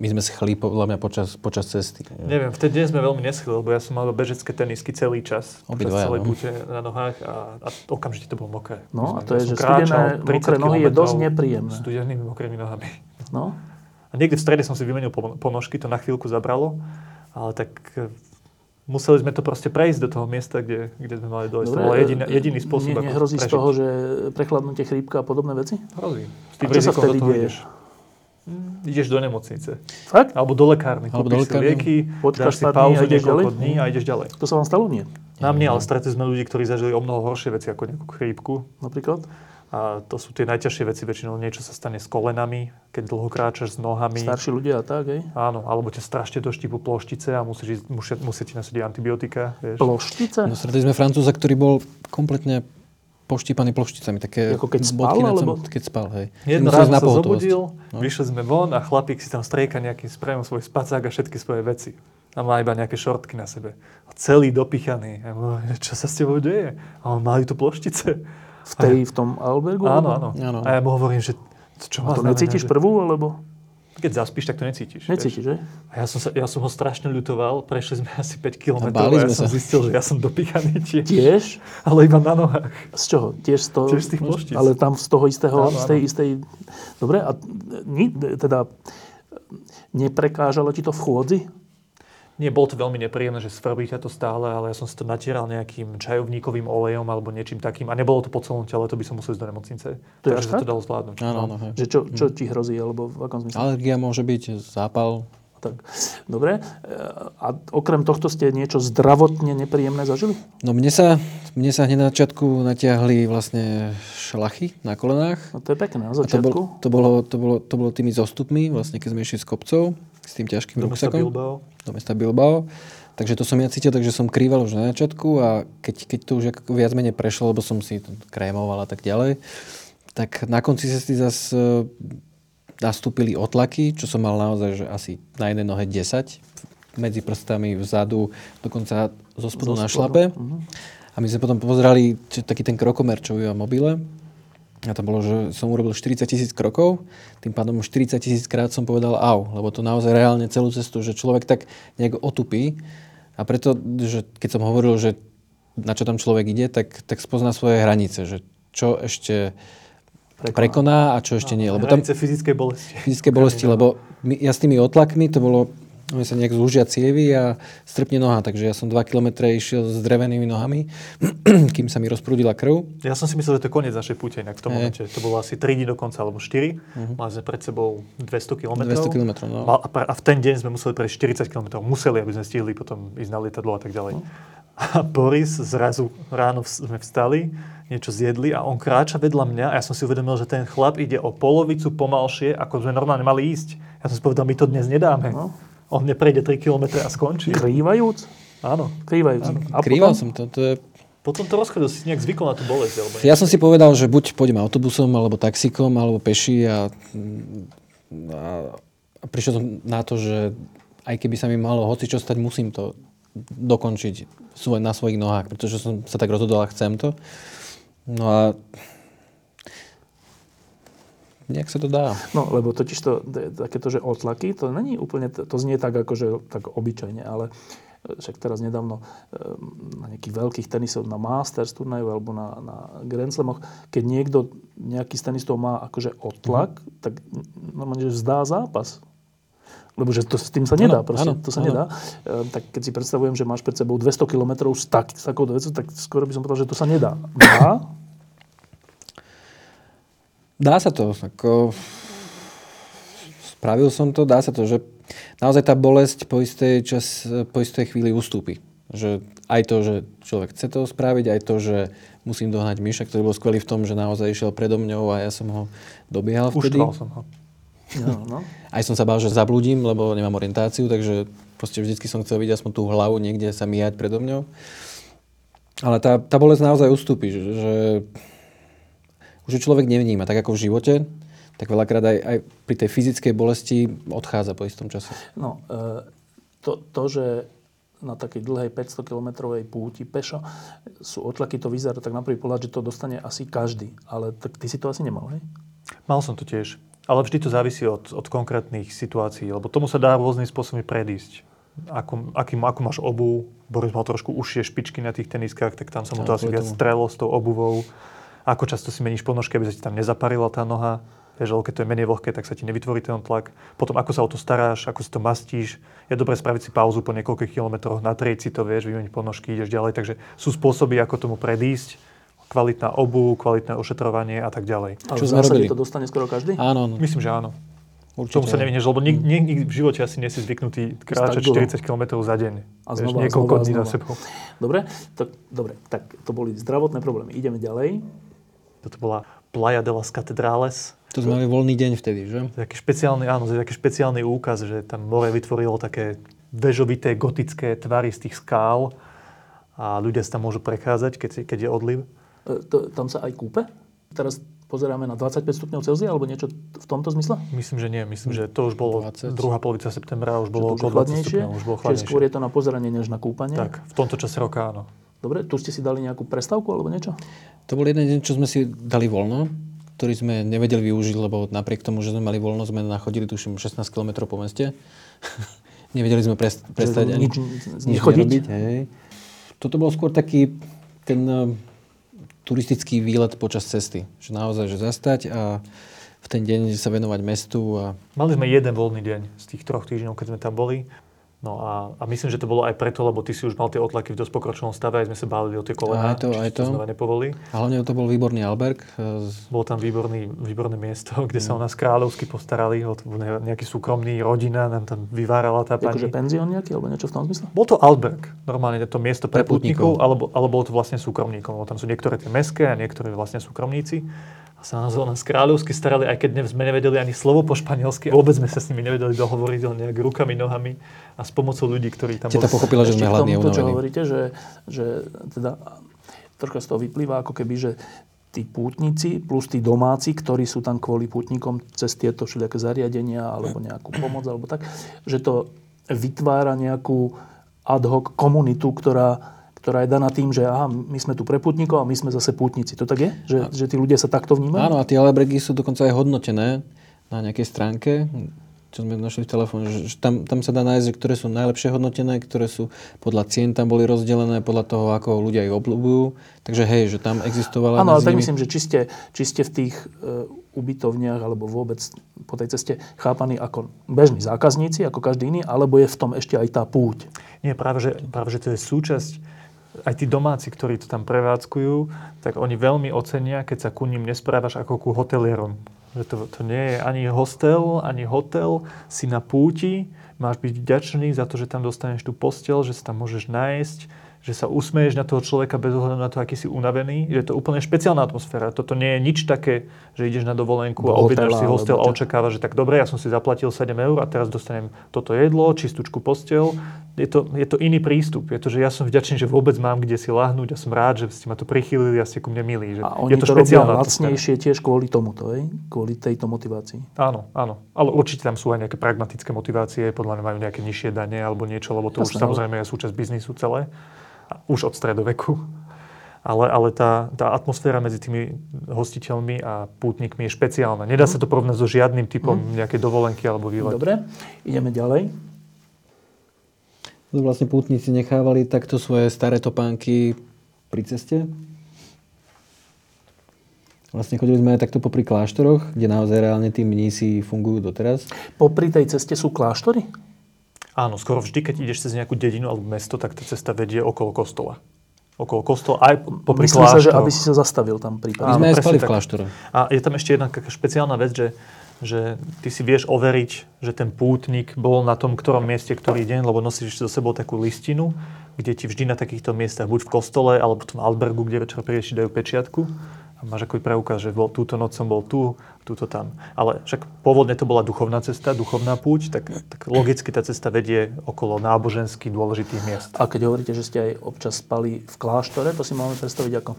my sme schli podľa mňa počas, počas cesty. Neviem, v ten deň sme veľmi neschli, lebo ja som mal bežecké tenisky celý čas. Obidvaja, celej no. na nohách a, a okamžite to bolo mokré. No a to je, že studené, 30 mokré nohy je dosť nepríjemné. Studenými mokrými nohami. No, A niekde v strede som si vymenil pon- ponožky, to na chvíľku zabralo, ale tak e, museli sme to proste prejsť do toho miesta, kde, kde sme mali dojsť. to bol jediný, jediný spôsob, ne, ako nehrozí z prežiť. toho, že prechladnutie chrípka a podobné veci? Hrozí. S A tým čo sa vtedy deje? ideš. Mm, Ideš do nemocnice. Fakt? Alebo do lekárny. Alebo do lekárny. lieky, Počkáš dáš si a pauzu niekoľko dní a ideš ďalej. To sa vám stalo? Nie. Na mne, ale stretli sme ľudí, ktorí zažili o mnoho horšie veci ako nejakú chrípku. Napríklad? A to sú tie najťažšie veci, väčšinou niečo sa stane s kolenami, keď dlho kráčaš s nohami. Starší ľudia a tak, hej? Áno, alebo ťa strašne doštípu ploštice a musíš ísť, musia, musia ti nasadiť antibiotika. Vieš. Ploštice? No, stretli sme Francúza, ktorý bol kompletne poštípaný plošticami. Také Ako keď spal, bodky na alebo? Keď spal, hej. Jedno ráno sa zobudil, No. vyšli sme von a chlapík si tam strieka nejakým sprejom svoj spacák a všetky svoje veci. A má iba nejaké šortky na sebe. A celý dopichaný. A čo sa s tebou deje? A on mali tu ploštice. V, tej, v tom albergu? Áno, áno, Áno. A ja mu hovorím, že to čo má A to znamená, necítiš že- prvú, alebo? Keď zaspíš, tak to necítiš. Necítiš, že? A ja som, sa, ja som ho strašne ľutoval. Prešli sme asi 5 km A a ja sme som sa. zistil, že ja som dopichaný tiež. Tiež? Ale iba na nohách. Z čoho? Tiež z toho? Tiež z tých ploštíc. Ale tam z toho istého, Áno, z tej áno. istej... Dobre, a ni, teda neprekážalo ti to v chôdzi? Nie, bolo to veľmi nepríjemné, že svrbí ťa to stále, ale ja som si to natieral nejakým čajovníkovým olejom alebo niečím takým. A nebolo to po celom tele, to by som musel ísť do nemocnice. To Takže sa to dalo zvládnuť. Áno, No. áno. Že čo, čo ti hrozí, alebo v akom zmysle? Alergia môže byť, zápal. Tak. Dobre. A okrem tohto ste niečo zdravotne nepríjemné zažili? No mne sa, mne sa hneď na začiatku natiahli vlastne šlachy na kolenách. No to je pekné, na A to, začiatku. bol, to, bolo, to, bolo, to bolo tými zostupmi, vlastne keď sme išli s kopcov, s tým ťažkým Do mesta ruksakom. Bilbao. Do mesta Bilbao. Takže to som ja cítil, takže som krýval už na začiatku a keď, keď to už viac menej prešlo, lebo som si to krémoval a tak ďalej, tak na konci cesty zase nastúpili otlaky, čo som mal naozaj že asi na jednej nohe 10, medzi prstami vzadu, dokonca zo spodu Zo na spodu, šlape. A my sme potom pozerali čo, taký ten krokomer, čo je mobile. A to bolo, že som urobil 40 tisíc krokov, tým pádom 40 tisíc krát som povedal au, lebo to naozaj reálne celú cestu, že človek tak nejak otupí a preto, že keď som hovoril, že na čo tam človek ide, tak, tak spozná svoje hranice, že čo ešte Prekoná. prekoná, a čo ešte nie. Lebo tam fyzickej bolesti. fyzické bolesti, lebo my, ja s tými otlakmi, to bolo, oni sa nejak zúžia cievy a strpne noha, takže ja som 2 km išiel s drevenými nohami, kým sa mi rozprúdila krv. Ja som si myslel, že to je koniec našej púte inak v tom momente. To bolo asi 3 dní dokonca, alebo 4. Mali sme pred sebou 200 km. 200 kilometrov, no. A, v ten deň sme museli prejsť 40 km. Museli, aby sme stihli potom ísť na lietadlo a tak ďalej. A Boris zrazu ráno sme vstali, niečo zjedli a on kráča vedľa mňa a ja som si uvedomil, že ten chlap ide o polovicu pomalšie, ako sme normálne mali ísť. Ja som si povedal, my to dnes nedáme. No. On neprejde 3 km a skončí. Krývajúc? Áno. Krývajúci. A Krýval potom? som to. to je... Potom to rozchodil, si nejak zvykol na tú bolesť. Alebo ja som si povedal, že buď pôjdem autobusom, alebo taxikom, alebo peši a, a, a prišiel som na to, že aj keby sa mi malo hoci čo stať, musím to dokončiť svoj, na svojich nohách, pretože som sa tak rozhodol a chcem to. No a nejak sa to dá. No, lebo totiž to, takéto, že otlaky, to není úplne, to znie tak akože tak obyčajne, ale však teraz nedávno ehm, na nejakých veľkých tenisov, na Masters turnaju alebo na, na Grand Slamoch, keď niekto, nejaký z tenistov má akože otlak, mm. tak normálne, že vzdá zápas. Lebo že to, s tým sa nedá, ano, proste, ano, to sa ano. nedá. E, tak keď si predstavujem, že máš pred sebou 200 km s, tak, s takouto vecou, tak skoro by som povedal, že to sa nedá. Dá? Dá sa to. Ako... Spravil som to, dá sa to, že naozaj tá bolesť po istej, čas, po istej chvíli ustúpi. Že aj to, že človek chce to spraviť, aj to, že musím dohnať Miša, ktorý bol skvelý v tom, že naozaj išiel predo mňou a ja som ho dobiehal vtedy. Uštval som ho. No, no. Aj som sa bál, že zablúdim, lebo nemám orientáciu, takže proste vždycky som chcel vidieť aspoň tú hlavu niekde sa míjať predo mňou. Ale tá, tá bolesť naozaj ustúpi, že, že už ju človek nevníma, tak ako v živote, tak veľakrát aj, aj pri tej fyzickej bolesti odchádza po istom čase. No, e, to, to, že na takej dlhej 500-kilometrovej púti pešo sú otlaky, to vyzerá tak na prvý pohľad, že to dostane asi každý. Ale tak ty si to asi nemal, hej? Mal som to tiež. Ale vždy to závisí od, od konkrétnych situácií, lebo tomu sa dá rôznym spôsobom predísť. Ako, aký, ako máš obu, Boris mal trošku užšie špičky na tých teniskách, tak tam sa mu to asi viac strelo s tou obuvou ako často si meníš ponožky, aby sa ti tam nezaparila tá noha. Vieš, ale keď to je menej vlhké, tak sa ti nevytvorí ten tlak. Potom, ako sa o to staráš, ako si to mastíš. Je dobré spraviť si pauzu po niekoľkých kilometroch, natrieť si to, vieš, vymeniť ponožky, ideš ďalej. Takže sú spôsoby, ako tomu predísť. Kvalitná obu, kvalitné ošetrovanie a tak ďalej. Ale Čo sme robili? to dostane skoro každý? Áno. áno. Myslím, že áno. Určite. Tomu sa nevyhneš, lebo nik, nik, nik, v živote asi nie si zvyknutý kráčať 40 km za deň. A znova, Vieš, niekoľko dní za sebou. Dobre, tak, dobre, tak to boli zdravotné problémy. Ideme ďalej. Toto bola Playa de las Catedrales. To sme mali voľný deň vtedy, že? Taký špeciálny, áno, taký špeciálny úkaz, že tam more vytvorilo také vežovité, gotické tvary z tých skál a ľudia sa tam môžu prechádzať, keď, keď je odliv. E, to, tam sa aj kúpe? Teraz pozeráme na 25 stupňov Celzia alebo niečo v tomto zmysle? Myslím, že nie. Myslím, že to už bolo 20. druhá polovica septembra, už bolo okolo 20 stupňov. Už bolo chladnejšie. Čiže skôr je to na pozeranie, než na kúpanie? Tak, v tomto čase roka áno. Dobre, tu ste si dali nejakú prestávku alebo niečo? To bol jeden deň, čo sme si dali voľno, ktorý sme nevedeli využiť, lebo napriek tomu, že sme mali voľno, sme nachodili tuším 16 km po meste. nevedeli sme prest- prestať ani nič, nič nerobiť. Hej. Toto bol skôr taký ten uh, turistický výlet počas cesty. Že naozaj, že zastať a v ten deň sa venovať mestu. A... Mali sme jeden voľný deň z tých troch týždňov, keď sme tam boli. No a, a myslím, že to bolo aj preto, lebo ty si už mal tie otlaky v dosť pokročilom stave, aj sme sa báli o tie kolená, aj to, aj to. znova nepovolí. A hlavne to bol výborný Alberg. Bolo tam výborný, výborné miesto, kde sa o nás kráľovsky postarali, nejaký súkromný rodina nám tam vyvárala tá pani. Akože penzión nejaký, alebo niečo v tom zmysle? Bol to Alberg, normálne to miesto pre, pre putníkov, alebo, alebo bolo to vlastne súkromníkov. Tam sú niektoré tie meské a niektoré vlastne súkromníci sa nás o nás kráľovsky starali, aj keď sme nevedeli ani slovo po španielsky. Vôbec sme sa s nimi nevedeli dohovoriť, len nejak rukami, nohami a s pomocou ľudí, ktorí tam Teta boli. pochopila, že sme hladní to, čo hovoríte, že, že teda troška z toho vyplýva ako keby, že tí pútnici plus tí domáci, ktorí sú tam kvôli pútnikom cez tieto všelijaké zariadenia alebo nejakú pomoc alebo tak, že to vytvára nejakú ad hoc komunitu, ktorá ktorá je daná tým, že aha, my sme tu pre a my sme zase pútnici. To tak je? Že, a... že tí ľudia sa takto vnímajú? Áno, a tie alebregy sú dokonca aj hodnotené na nejakej stránke, čo sme našli v telefóne, že tam, tam sa dá nájsť, že ktoré sú najlepšie hodnotené, ktoré sú podľa cien tam boli rozdelené, podľa toho, ako ľudia ich obľúbujú. Takže hej, že tam existovala... Áno, ale tak myslím, že či ste, či ste v tých uh, ubytovniach alebo vôbec po tej ceste chápaní ako bežní zákazníci, ako každý iný, alebo je v tom ešte aj tá púť? Nie, práve že, práve, že to je súčasť aj tí domáci, ktorí to tam prevádzkujú, tak oni veľmi ocenia, keď sa ku ním nesprávaš ako ku hotelierom. Že to, to nie je ani hostel, ani hotel, si na púti, máš byť vďačný za to, že tam dostaneš tú postel, že sa tam môžeš nájsť, že sa usmeješ na toho človeka bez ohľadu na to, aký si unavený. Je to úplne špeciálna atmosféra. Toto nie je nič také, že ideš na dovolenku Do a objednáš si hostel a očakávaš, že tak dobre, ja som si zaplatil 7 eur a teraz dostanem toto jedlo, čistúčku postel. Je to, je to iný prístup. Je to, že ja som vďačný, že vôbec mám kde si láhnuť a som rád, že ste ma tu prichýlili a ste ku mne milí. Že A oni je to, to, robia špeciálna atmosféra. lacnejšie tiež kvôli tomuto, hej? kvôli tejto motivácii. Áno, áno. Ale určite tam sú aj nejaké pragmatické motivácie, podľa mňa majú nejaké nižšie dane alebo niečo, lebo to už Jasné, samozrejme je súčasť biznisu celé. Už od stredoveku. Ale, ale tá, tá atmosféra medzi tými hostiteľmi a pútnikmi je špeciálna. Nedá sa to porovnať so žiadnym typom nejakej dovolenky alebo výletu. Dobre, ideme ďalej. To vlastne pútnici nechávali takto svoje staré topánky pri ceste. Vlastne chodili sme aj takto popri kláštoroch, kde naozaj reálne tí mnísi fungujú doteraz. Popri tej ceste sú kláštory? Áno, skoro vždy, keď ideš cez nejakú dedinu alebo mesto, tak tá cesta vedie okolo kostola. Okolo kostola, aj popri Myslím sa, že aby si sa zastavil tam My prípadne. Áno, sme aj spali v kláštore. A je tam ešte jedna taká špeciálna vec, že, že ty si vieš overiť, že ten pútnik bol na tom ktorom mieste, ktorý deň, lebo nosíš so sebou takú listinu, kde ti vždy na takýchto miestach, buď v kostole, alebo v tom albergu, kde večer prídeš, ti dajú pečiatku. Máš ako preukaz, že bol, túto noc som bol tu, túto tam. Ale však pôvodne to bola duchovná cesta, duchovná púť, tak, tak logicky tá cesta vedie okolo nábožensky dôležitých miest. A keď hovoríte, že ste aj občas spali v kláštore, to si máme predstaviť ako?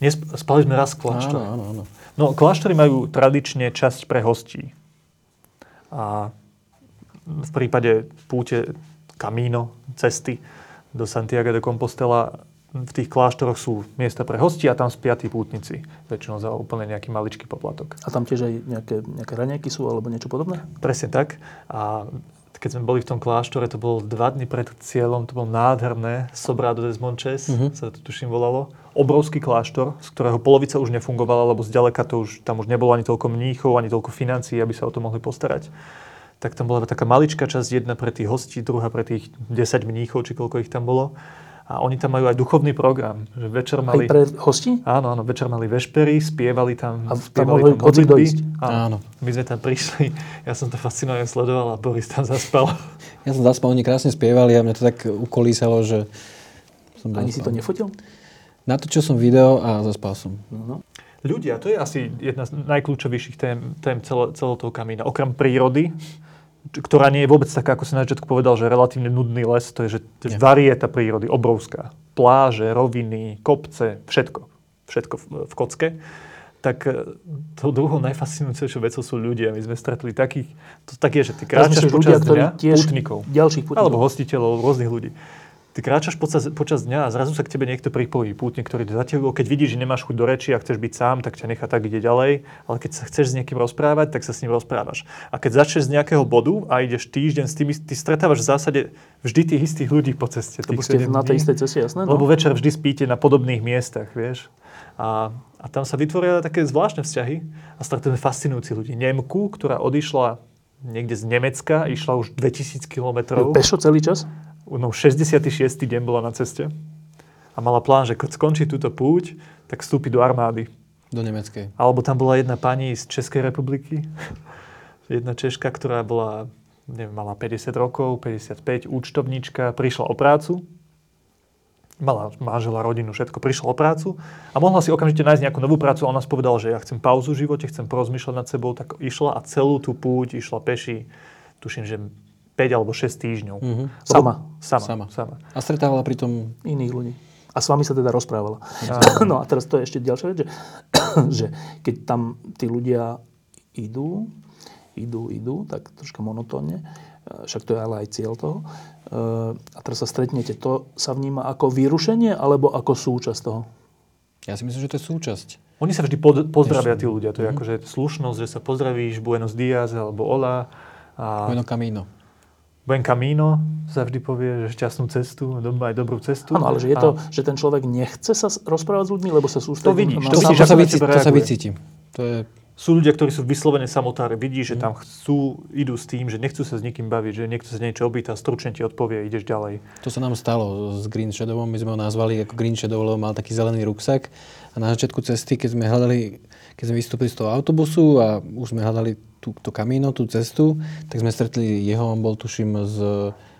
Nesp- spali sme raz v kláštore. Áno, áno, áno. No, kláštory majú tradične časť pre hostí. A v prípade púte Camino, cesty do Santiago de Compostela, v tých kláštoroch sú miesta pre hostí a tam spia tí pútnici. Väčšinou za úplne nejaký maličký poplatok. A tam tiež aj nejaké, nejaké raňajky sú alebo niečo podobné? Presne tak. A keď sme boli v tom kláštore, to bolo dva dny pred cieľom, to bolo nádherné, Sobrado des Monches, Mhm. sa to tuším volalo. Obrovský kláštor, z ktorého polovica už nefungovala, lebo zďaleka to už, tam už nebolo ani toľko mníchov, ani toľko financií, aby sa o to mohli postarať. Tak tam bola taká maličká časť, jedna pre tých hostí, druhá pre tých 10 mníchov, či koľko ich tam bolo. A oni tam majú aj duchovný program, že večer Aj mali... pre hostí? Áno, áno, večer mali vešpery, spievali tam, A tam spievali kto modlitby. ísť? Áno. My sme tam prišli, ja som to fascinovane sledoval a Boris tam zaspal. Ja som zaspal, oni krásne spievali a mňa to tak ukolísalo, že som Ani si to nefotil? Natočil som video a zaspal som. No, no. Ľudia, to je asi jedna z najkľúčovejších tém, tém celé, celého toho kamína. Okrem prírody, ktorá nie je vôbec taká, ako si na začiatku povedal, že relatívne nudný les, to je, že Nie. varieta prírody, obrovská. Pláže, roviny, kopce, všetko. Všetko v, v kocke. Tak e, tou druhou najfascinujúcejšou vecou sú ľudia. My sme stretli takých, to tak je, že ty kráčaš počas ľudia, ktorí dňa, tiež pútnikov. ďalších pútnikov. Alebo hostiteľov, rôznych ľudí. Ty kráčaš počas, počas dňa a zrazu sa k tebe niekto pripojí, pútnik, ktorý za tebou. Keď vidíš, že nemáš chuť do reči a chceš byť sám, tak ťa nechá tak ide ďalej. Ale keď sa chceš s niekým rozprávať, tak sa s ním rozprávaš. A keď začneš z nejakého bodu a ideš týždeň s tými, ty stretávaš v zásade vždy tých istých ľudí po ceste. Lebo tých ste na tej istej ceste, jasné? Lebo No? večer vždy spíte na podobných miestach, vieš. A, a tam sa vytvoria také zvláštne vzťahy a stretujeme fascinujúci ľudí. Nemku, ktorá odišla niekde z Nemecka, išla už 2000 kilometrov. Pešo celý čas? No, 66. deň bola na ceste a mala plán, že keď skončí túto púť, tak vstúpi do armády. Do nemeckej. Alebo tam bola jedna pani z Českej republiky, jedna Češka, ktorá bola, neviem, mala 50 rokov, 55, účtovníčka, prišla o prácu, mala manžela, rodinu, všetko, prišla o prácu a mohla si okamžite nájsť nejakú novú prácu a ona povedala, že ja chcem pauzu v živote, chcem porozmýšľať nad sebou, tak išla a celú tú púť išla peši, tuším, že 5 alebo 6 týždňov. Mhm. Lebo- Sama. Sama. Sama. sama. A stretávala pritom... Iných ľudí. A s vami sa teda rozprávala. No a teraz to je ešte ďalšia vec, že, že keď tam tí ľudia idú, idú, idú, tak troška monotónne, e, však to je ale aj cieľ toho, e, a teraz sa stretnete, to sa vníma ako vyrušenie alebo ako súčasť toho? Ja si myslím, že to je súčasť. Oni sa vždy pod, pozdravia tí ľudia. To je akože slušnosť, že sa pozdravíš Buenos dias alebo hola. A Bueno Camino. Buen camino sa vždy povie, že šťastnú cestu, aj dobrú cestu. Áno, ale že je A to, že ten človek nechce sa rozprávať s ľuďmi, lebo sa sústredí vidíš, na to To, vidíš, sa, to, sa, na vycí, teba to sa vycítim. To je... Sú ľudia, ktorí sú vyslovene samotári. Vidíš, Mhm. že tam chcú, idú s tým, že nechcú sa s nikým baviť, že niekto sa niečo opýta, stručne ti odpovie, ideš ďalej. To sa nám stalo s Green Shadowom. My sme ho nazvali ako Green Shadow, lebo mal taký zelený ruksak. A na začiatku cesty, keď sme hľadali, keď sme vystúpili z toho autobusu a už sme hľadali tú, to kamíno, tú cestu, tak sme stretli jeho, on bol tuším z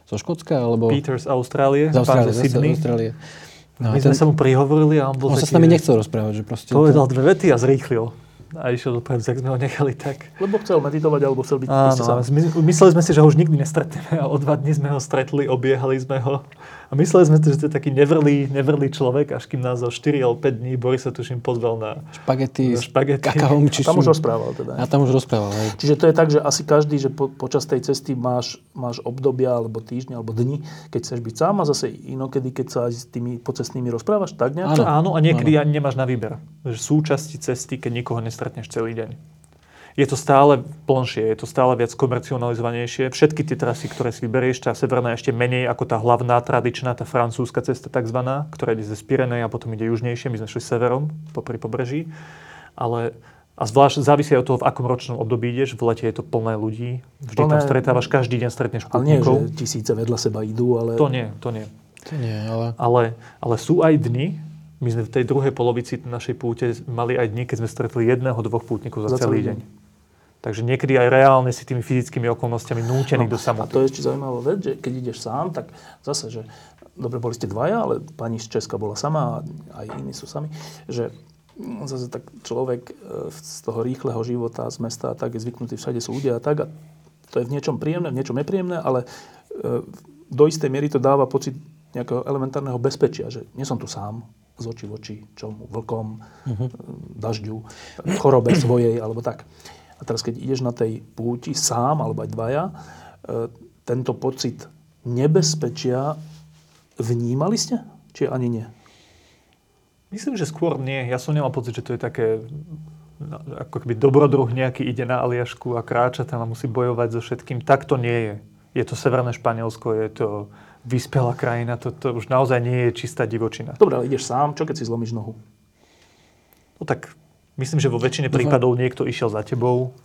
zo Škótska? Alebo... Peter z Austrálie. Z Austrálie, z Sydney. Austrálie. No, My ten... sme sa mu prihovorili a on bol on taký... sa s nami nechcel rozprávať, že proste... Povedal to... dve vety a zrýchlil a išiel dopredu, tak sme ho nechali tak. Lebo chcel meditovať, alebo chcel byť Áno. Mysleli sme si, že ho už nikdy nestretneme a o dva dní sme ho stretli, obiehali sme ho. A mysleli sme, že to je taký nevrlý, nevrlý človek, až kým nás o 4 alebo 5 dní Boris sa tuším pozval na špagety, na špagety. kakaom, či a tam už rozprával teda. A tam už rozprával, hej. Čiže to je tak, že asi každý, že po, počas tej cesty máš, máš obdobia, alebo týždne, alebo dni, keď chceš byť sám a zase inokedy, keď sa s tými pocestnými rozprávaš, tak nejak? Áno, áno a niekedy áno. ani nemáš na výber. Že súčasti cesty, keď nikoho nestretneš celý deň je to stále plnšie, je to stále viac komercionalizovanejšie. Všetky tie trasy, ktoré si vyberieš, tá severná ešte menej ako tá hlavná, tradičná, tá francúzska cesta tzv., ktorá ide ze Spirenej a potom ide južnejšie. My sme šli severom, popri pobreží. Ale a zvlášť závisí od toho, v akom ročnom období ideš. V lete je to plné ľudí. Vždy plné... tam stretávaš, každý deň stretneš pútnikov. Ale nie, že tisíce vedľa seba idú, ale... To nie, to nie. To nie, ale... ale... Ale sú aj dny, my sme v tej druhej polovici našej púte mali aj dni, keď sme stretli jedného, dvoch pútnikov za, za celý deň. deň. Takže niekedy aj reálne si tými fyzickými okolnostiami nútený no, do samoty. A to je ešte zaujímavá vec, že keď ideš sám, tak zase, že dobre, boli ste dvaja, ale pani z Česka bola sama a aj iní sú sami, že zase tak človek e, z toho rýchleho života, z mesta a tak je zvyknutý, všade sú ľudia a tak a to je v niečom príjemné, v niečom nepríjemné, ale e, do istej miery to dáva pocit nejakého elementárneho bezpečia, že nie som tu sám, z očí v oči čomu, vlkom, uh-huh. dažďu, chorobe svojej, alebo tak. A teraz, keď ideš na tej púti sám, alebo aj dvaja, e, tento pocit nebezpečia vnímali ste? Či ani nie? Myslím, že skôr nie. Ja som nemal pocit, že to je také no, ako keby dobrodruh nejaký ide na Aliašku a kráča tam a musí bojovať so všetkým. Tak to nie je. Je to Severné Španielsko, je to vyspelá krajina, to, to už naozaj nie je čistá divočina. Dobre, ale ideš sám, čo keď si zlomíš nohu? No tak Myslím, že vo väčšine prípadov niekto išiel za tebou,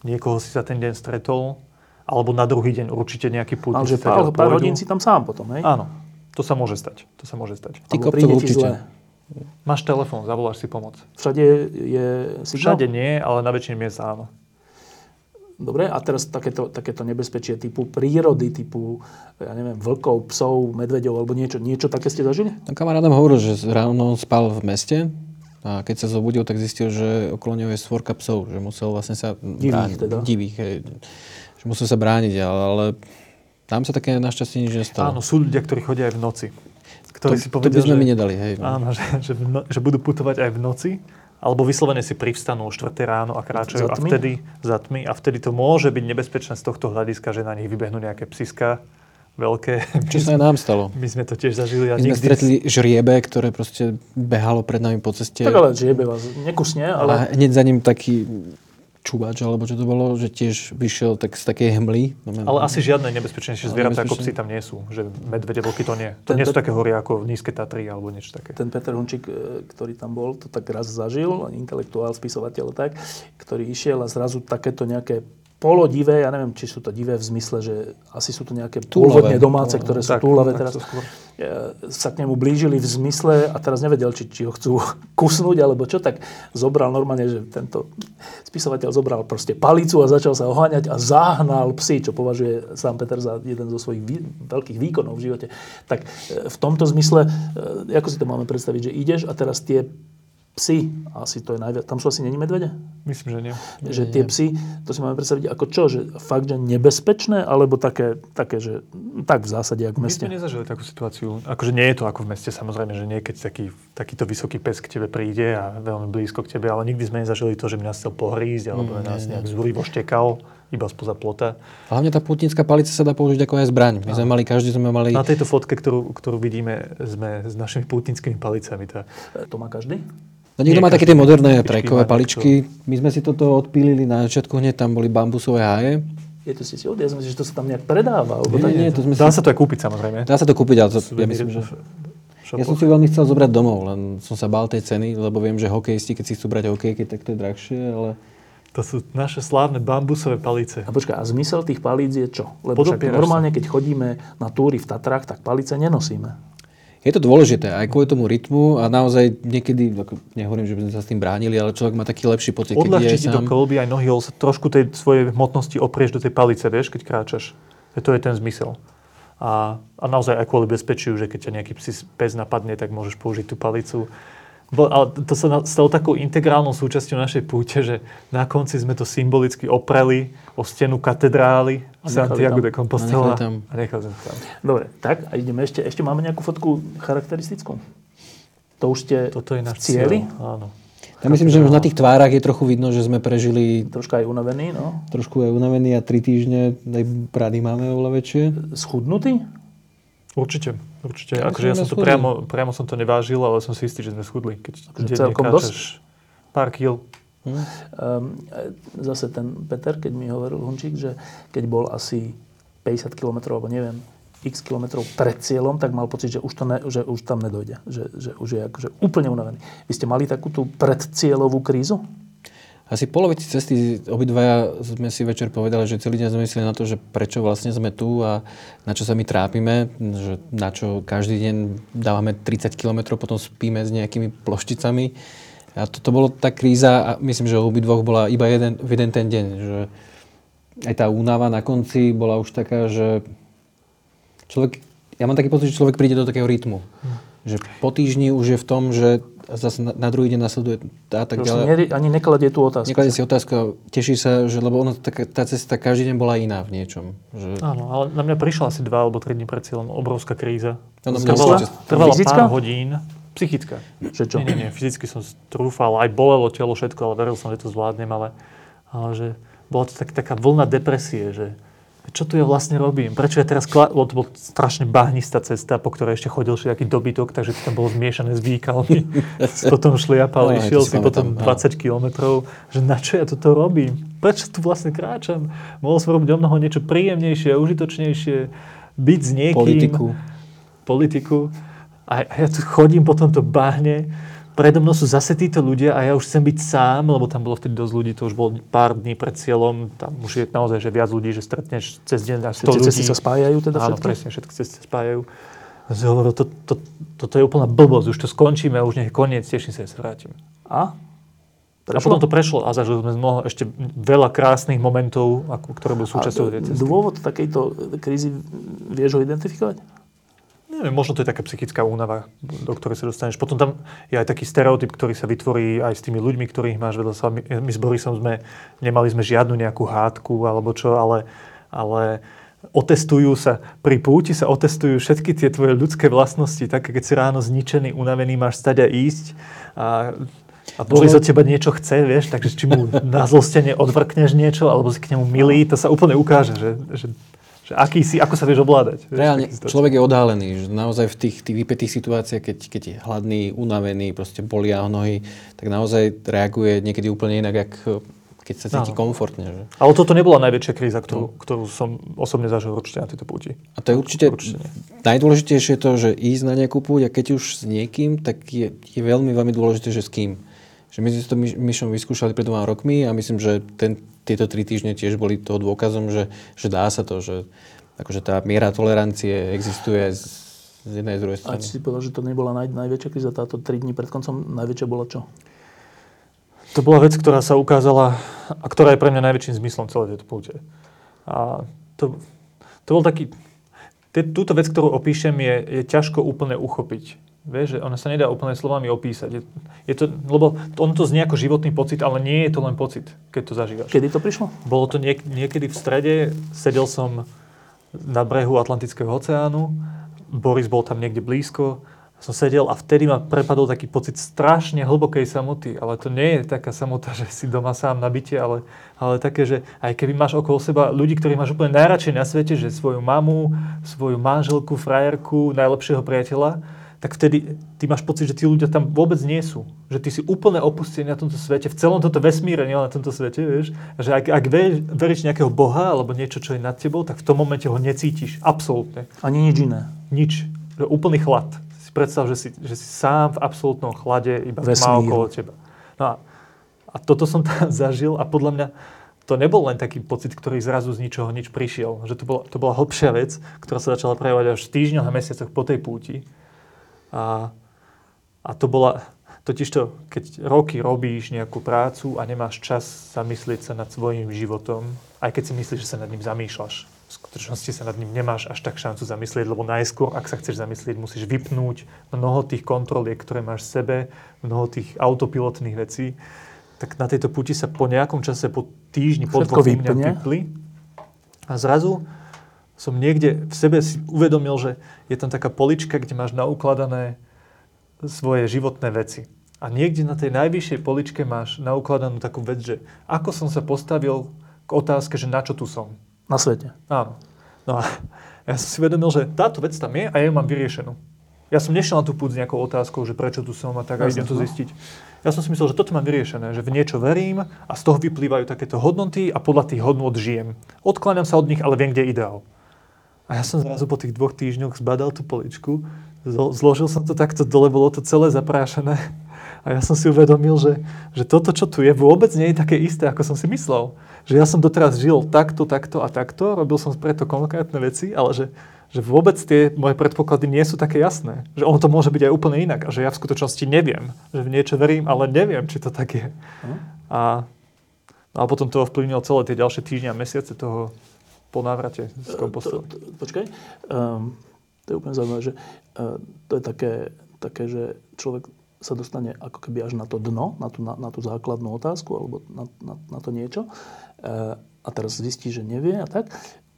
niekoho si za ten deň stretol, alebo na druhý deň určite nejaký pútnik. Ale že pár, pár hodín si tam sám potom, hej? Áno, to sa môže stať. To sa môže stať. Ty kopcov určite. Máš telefón, zavoláš si pomoc. Všade je signál? Všade nie, ale na väčšine miest áno. Dobre, a teraz takéto, takéto nebezpečie typu prírody, typu, ja neviem, vlkov, psov, medveďov alebo niečo, niečo také ste zažili? No, kamarát nám hovoril, že ráno spal v meste a keď sa zobudil, tak zistil, že okolo neho je svorka psov, že musel vlastne sa... Divých teda. Divých, hej, že musel sa brániť, ale, ale tam sa také našťastie nič nestalo. Áno, sú ľudia, ktorí chodia aj v noci. Ktorí to, si povedia, to by sme že, mi nedali, hej. No. Áno, že, že, no, že budú putovať aj v noci, alebo vyslovene si privstanú o 4 ráno a kráčajú a vtedy za tmy a vtedy to môže byť nebezpečné z tohto hľadiska, že na nich vybehnú nejaké psiska veľké. Čo sa aj nám stalo. My sme to tiež zažili. A My sme stretli žriebe, ktoré proste behalo pred nami po ceste. Tak ale žriebe vás nekusne, ale... A hneď za ním taký čuvač, alebo čo to bolo, že tiež vyšiel tak z takej hmly. Ale asi žiadne nebezpečnejšie zvieratá ako psi tam nie sú. Že medvede, vlky to nie. To ten nie sú také hory ako nízke Tatry alebo niečo také. Ten Peter Hunčík, e, ktorý tam bol, to tak raz zažil, intelektuál, spisovateľ tak, ktorý išiel a zrazu takéto nejaké polodivé, ja neviem, či sú to divé v zmysle, že asi sú to nejaké pôvodne domáce, ktoré sú túlavé teraz, skôr. sa k nemu blížili v zmysle a teraz nevedel, či, či ho chcú kusnúť alebo čo, tak zobral normálne, že tento spisovateľ zobral proste palicu a začal sa oháňať a zahnal psy, čo považuje sám Peter za jeden zo svojich vý, veľkých výkonov v živote. Tak e, v tomto zmysle, e, ako si to máme predstaviť, že ideš a teraz tie psy, asi to je najviac, tam sú asi není medvede? Myslím, že nie. Že tie psy, to si máme predstaviť ako čo, že fakt, že nebezpečné, alebo také, také že tak v zásade, ako v meste? My sme nezažili takú situáciu. Akože nie je to ako v meste, samozrejme, že nie, keď taký, takýto vysoký pes k tebe príde a veľmi blízko k tebe, ale nikdy sme nezažili to, že by nás chcel pohrísť, alebo mm, nás nie, nejak zúrivo štekal iba spoza plota. Hlavne tá putnická palica sa dá použiť ako aj zbraň. My sme mali, každý sme mali... Na tejto fotke, ktorú, ktorú vidíme, sme s našimi putnickými palicami. Tá... To má každý? No niekto má také tie moderné trajkové paličky. My sme si toto odpílili na začiatku hneď, tam boli bambusové háje. Je to si si odjazd, že to sa tam nejak predáva. Nie, tak, nie, to sme dá si... sa to aj kúpiť samozrejme. Dá sa to kúpiť, ale to, ja myslím, že... Ja som si veľmi chcel zobrať domov, len som sa bál tej ceny, lebo viem, že hokejisti, keď si chcú brať hokejky, tak to je drahšie, ale... To sú naše slávne bambusové palice. A počkaj, a zmysel tých palíc je čo? Lebo normálne, keď chodíme na túry v Tatrách, tak palice nenosíme je to dôležité aj kvôli tomu rytmu a naozaj niekedy, nehovorím, že by sme sa s tým bránili, ale človek má taký lepší pocit, keď je ti sám. do kolby aj nohy, trošku tej svojej hmotnosti oprieš do tej palice, vieš, keď kráčaš. To je ten zmysel. A, a naozaj aj kvôli bezpečiu, že keď ťa nejaký pes napadne, tak môžeš použiť tú palicu. Bo, ale to sa stalo takou integrálnou súčasťou našej púte, že na konci sme to symbolicky opreli o stenu katedrály Santiago de Compostela. A nechali tam. Dobre, tak a ideme ešte. Ešte máme nejakú fotku charakteristickú? To už ste Toto je náš cieli? Cieľ, áno. Ja myslím, že už na tých tvárach je trochu vidno, že sme prežili... Troška aj unavený, no. Trošku aj unavený a tri týždne, aj brady máme oveľa väčšie. Schudnutý? Určite, určite. Ja akože ja som to priamo, priamo som to nevážil, ale som si istý, že sme schudli. Keď akože celkom dosť? Pár kil. Hm. Um, zase ten Peter, keď mi hovoril Hunčík, že keď bol asi 50 km, alebo neviem, x kilometrov pred cieľom, tak mal pocit, že už, to ne, že už tam nedojde. Že, že už je akože úplne unavený. Vy ste mali takú tú predcieľovú krízu? Asi polovici cesty obidvaja sme si večer povedali, že celý deň sme mysleli na to, že prečo vlastne sme tu a na čo sa my trápime, že na čo každý deň dávame 30 km, potom spíme s nejakými plošticami. A toto to bolo tá kríza a myslím, že u obidvoch bola iba jeden, v jeden ten deň. Že aj tá únava na konci bola už taká, že človek, ja mám taký pocit, že človek príde do takého rytmu. Hm. Že po týždni už je v tom, že zase na, na druhý deň nasleduje a tak ďalej. ani nekladie tú otázku. Nekladie si otázku, teší sa, že lebo ono, tá, tá cesta každý deň bola iná v niečom. Že... Áno, ale na mňa prišla asi dva alebo tri dní pred cieľom obrovská kríza. Ano, trvala, trvala pár hodín. Psychická. Že čo? Nie, nie, nie. Fyzicky som trúfal, aj bolelo telo, všetko, ale veril som, že to zvládnem, ale, ale že bola to tak, taká vlna depresie, že čo tu ja vlastne robím? Prečo ja teraz, kla- to bol strašne bahnistá cesta, po ktorej ešte chodil nejaký dobytok, takže to tam bolo zmiešané s výkalmi. potom šliapal, no, išiel si potom 20 kilometrov, že na čo ja toto robím? Prečo tu vlastne kráčam? Mohol som robiť o mnoho niečo príjemnejšie, užitočnejšie, byť s niekým. Politiku. Politiku. A ja tu chodím po tomto bahne predo mnou sú zase títo ľudia a ja už chcem byť sám, lebo tam bolo vtedy dosť ľudí, to už bolo pár dní pred cieľom, tam už je naozaj že viac ľudí, že stretneš cez deň až 100 ľudí. cesty sa spájajú teda všetky? Áno, presne, všetky cesty sa spájajú. A si hovoril, to, to, toto je úplná blbosť, už to skončíme, už nech je koniec, teším sa, že sa vrátim. A? Prešlo? A potom to prešlo a zažili sme mnoho, ešte veľa krásnych momentov, ako, ktoré boli súčasťou tej cesty. Dôvod takejto krízy vieš ho identifikovať? Neviem, možno to je taká psychická únava, do ktorej sa dostaneš. Potom tam je aj taký stereotyp, ktorý sa vytvorí aj s tými ľuďmi, ktorých máš vedľa sa. My, my s Borisom sme, nemali sme žiadnu nejakú hádku alebo čo, ale, ale otestujú sa, pri púti sa otestujú všetky tie tvoje ľudské vlastnosti, tak keď si ráno zničený, unavený, máš stať a ísť a a Boris od teba niečo chce, vieš, takže či mu na zlostene odvrkneš niečo, alebo si k nemu milý, to sa úplne ukáže, že, že že aký si, ako sa vieš ovládať. Reálne, človek je odhalený, že naozaj v tých, tých vypetých situáciách, keď, keď je hladný, unavený, proste bolia nohy, tak naozaj reaguje niekedy úplne inak, ako keď sa cíti no. komfortne. Že? Ale toto nebola najväčšia kríza, ktorú, no. ktorú som osobne zažil určite na tejto púti. A to je určite, určite najdôležitejšie to, že ísť na nejakú púť a keď už s niekým, tak je, je veľmi, veľmi dôležité, že s kým. Že my sme to myšom vyskúšali pred dvoma rokmi a myslím, že ten, tieto tri týždne tiež boli toho dôkazom, že, že dá sa to, že akože tá miera tolerancie existuje z, z jednej z druhej strany. A si povedal, že to nebola naj, najväčšia kríza, táto tri dní pred koncom, najväčšia bola čo? To bola vec, ktorá sa ukázala a ktorá je pre mňa najväčším zmyslom celej tejto púte. A to, to bol taký... Túto vec, ktorú opíšem, je, je ťažko úplne uchopiť. Vieš, že ona sa nedá úplne slovami opísať. Je, je to, lebo on to znie ako životný pocit, ale nie je to len pocit, keď to zažívaš. Kedy to prišlo? Bolo to niek- niekedy v strede, sedel som na brehu Atlantického oceánu, Boris bol tam niekde blízko, som sedel a vtedy ma prepadol taký pocit strašne hlbokej samoty, ale to nie je taká samota, že si doma sám na byte, ale, ale také, že aj keby máš okolo seba ľudí, ktorých máš úplne najradšej na svete, že svoju mamu, svoju manželku, frajerku, najlepšieho priateľa, tak vtedy ty máš pocit, že tí ľudia tam vôbec nie sú. Že ty si úplne opustený na tomto svete, v celom tomto vesmíre, nie na tomto svete, vieš. Že ak, ak veríš nejakého Boha alebo niečo, čo je nad tebou, tak v tom momente ho necítiš. Absolútne. Ani nič iné. Nič. Že úplný chlad. Si predstav, že si, že si sám v absolútnom chlade, iba má okolo teba. No a, a toto som tam zažil a podľa mňa to nebol len taký pocit, ktorý zrazu z ničoho nič prišiel. Že to bola, to bola hlbšia vec, ktorá sa začala prejavovať až v týždňoch a mesiacoch po tej púti. A, a to bola, totiž to, keď roky robíš nejakú prácu a nemáš čas zamyslieť sa nad svojim životom, aj keď si myslíš, že sa nad ním zamýšľaš, skutočnosti sa nad ním nemáš až tak šancu zamyslieť, lebo najskôr, ak sa chceš zamyslieť, musíš vypnúť mnoho tých kontroliek, ktoré máš v sebe, mnoho tých autopilotných vecí. Tak na tejto puti sa po nejakom čase, po týždni, po dvoch vypli. A zrazu som niekde v sebe si uvedomil, že je tam taká polička, kde máš naukladané svoje životné veci. A niekde na tej najvyššej poličke máš naukladanú takú vec, že ako som sa postavil k otázke, že na čo tu som. Na svete. Áno. No a ja som si vedomil, že táto vec tam je a ja ju mám vyriešenú. Ja som nešiel na tú púd s nejakou otázkou, že prečo tu som a tak a idem to no. zistiť. Ja som si myslel, že toto mám vyriešené, že v niečo verím a z toho vyplývajú takéto hodnoty a podľa tých hodnot žijem. Odkláňam sa od nich, ale viem, kde je ideál. A ja som zrazu po tých dvoch týždňoch zbadal tú poličku, zložil som to takto dole, bolo to celé zaprášené a ja som si uvedomil, že, že toto, čo tu je, vôbec nie je také isté, ako som si myslel. Že ja som doteraz žil takto, takto a takto, robil som preto konkrétne veci, ale že, že vôbec tie moje predpoklady nie sú také jasné. Že ono to môže byť aj úplne inak a že ja v skutočnosti neviem. Že v niečo verím, ale neviem, či to tak je. Uh-huh. A, a potom to ovplyvnilo celé tie ďalšie týždňa a mesiace toho po návrate z kompostu. Počkaj, um, to je úplne zaujímavé, že uh, to je také, také, že človek sa dostane ako keby až na to dno, na tú, na, na tú základnú otázku alebo na, na, na to niečo e, a teraz zistí, že nevie a tak,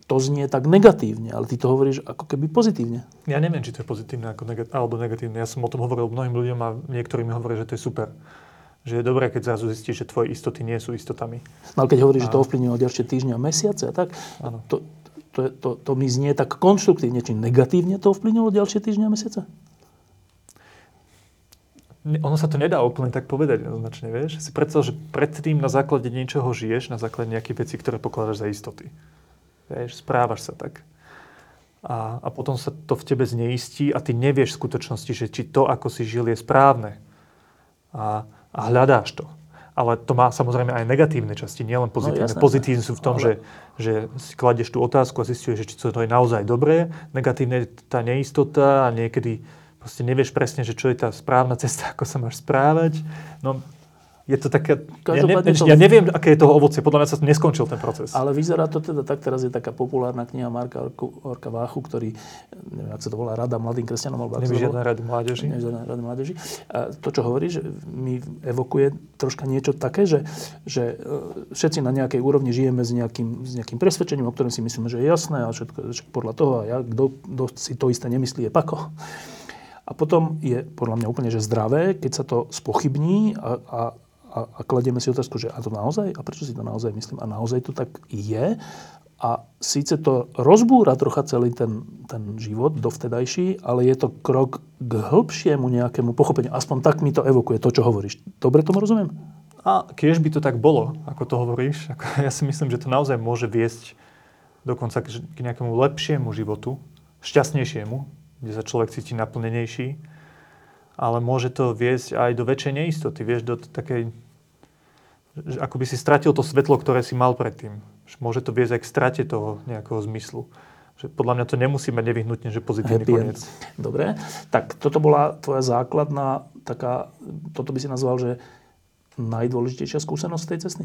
to znie tak negatívne, ale ty to hovoríš ako keby pozitívne. Ja neviem, či to je pozitívne ako negat- alebo negatívne. Ja som o tom hovoril mnohým ľuďom a niektorí mi hovoria, že to je super. Že je dobré, keď zrazu zistíš, že tvoje istoty nie sú istotami. No ale keď hovoríš, a... že to ovplyvnilo ďalšie týždňa a mesiace a tak, to, to, to, to mi znie tak konštruktívne. Či negatívne to ovplyvnilo ďalšie týždňa a mesiace? ono sa to nedá úplne tak povedať jednoznačne, vieš. Si predstav, že predtým na základe niečoho žiješ, na základe nejakých vecí, ktoré pokladáš za istoty. Vieš, správaš sa tak. A, a potom sa to v tebe zneistí a ty nevieš v skutočnosti, že či to, ako si žil, je správne. A, a hľadáš to. Ale to má samozrejme aj negatívne časti, nielen pozitívne. No, pozitívne sú v tom, ale... že, že si kladieš tú otázku a zistuješ, že či to je naozaj dobré. Negatívne je tá neistota a niekedy proste nevieš presne, že čo je tá správna cesta, ako sa máš správať. No, je to také... Ja, ne, to... ja neviem, aké je toho ovocie. Podľa mňa sa neskončil ten proces. Ale vyzerá to teda tak. Teraz je taká populárna kniha Marka Orka Váchu, ktorý, neviem, ak sa to volá, Rada mladým kresťanom. Alebo Neviem, žiadne rady mládeži. Neviem, žiadne rady mládeži. A to, čo hovoríš, mi evokuje troška niečo také, že, že e, všetci na nejakej úrovni žijeme s nejakým, s nejakým presvedčením, o ktorom si myslíme, že je jasné a všetko, všetko podľa toho a ja, kto si to isté nemyslí, je pako. A potom je podľa mňa úplne že zdravé, keď sa to spochybní a, a, a, a kladieme si otázku, že a to naozaj? A prečo si to naozaj myslím? A naozaj to tak je? A síce to rozbúra trocha celý ten, ten život dovtedajší, ale je to krok k hĺbšiemu nejakému pochopeniu. Aspoň tak mi to evokuje, to, čo hovoríš. Dobre tomu rozumiem? A keď by to tak bolo, ako to hovoríš, ako ja si myslím, že to naozaj môže viesť dokonca k nejakému lepšiemu životu, šťastnejšiemu, kde sa človek cíti naplnenejší, ale môže to viesť aj do väčšej neistoty, vieš, do takej, ako by si stratil to svetlo, ktoré si mal predtým. Môže to viesť aj k strate toho nejakého zmyslu. Že podľa mňa to nemusí mať nevyhnutne, že pozitívny Happy koniec. Dobre, tak toto bola tvoja základná taká, toto by si nazval, že najdôležitejšia skúsenosť tej cesty?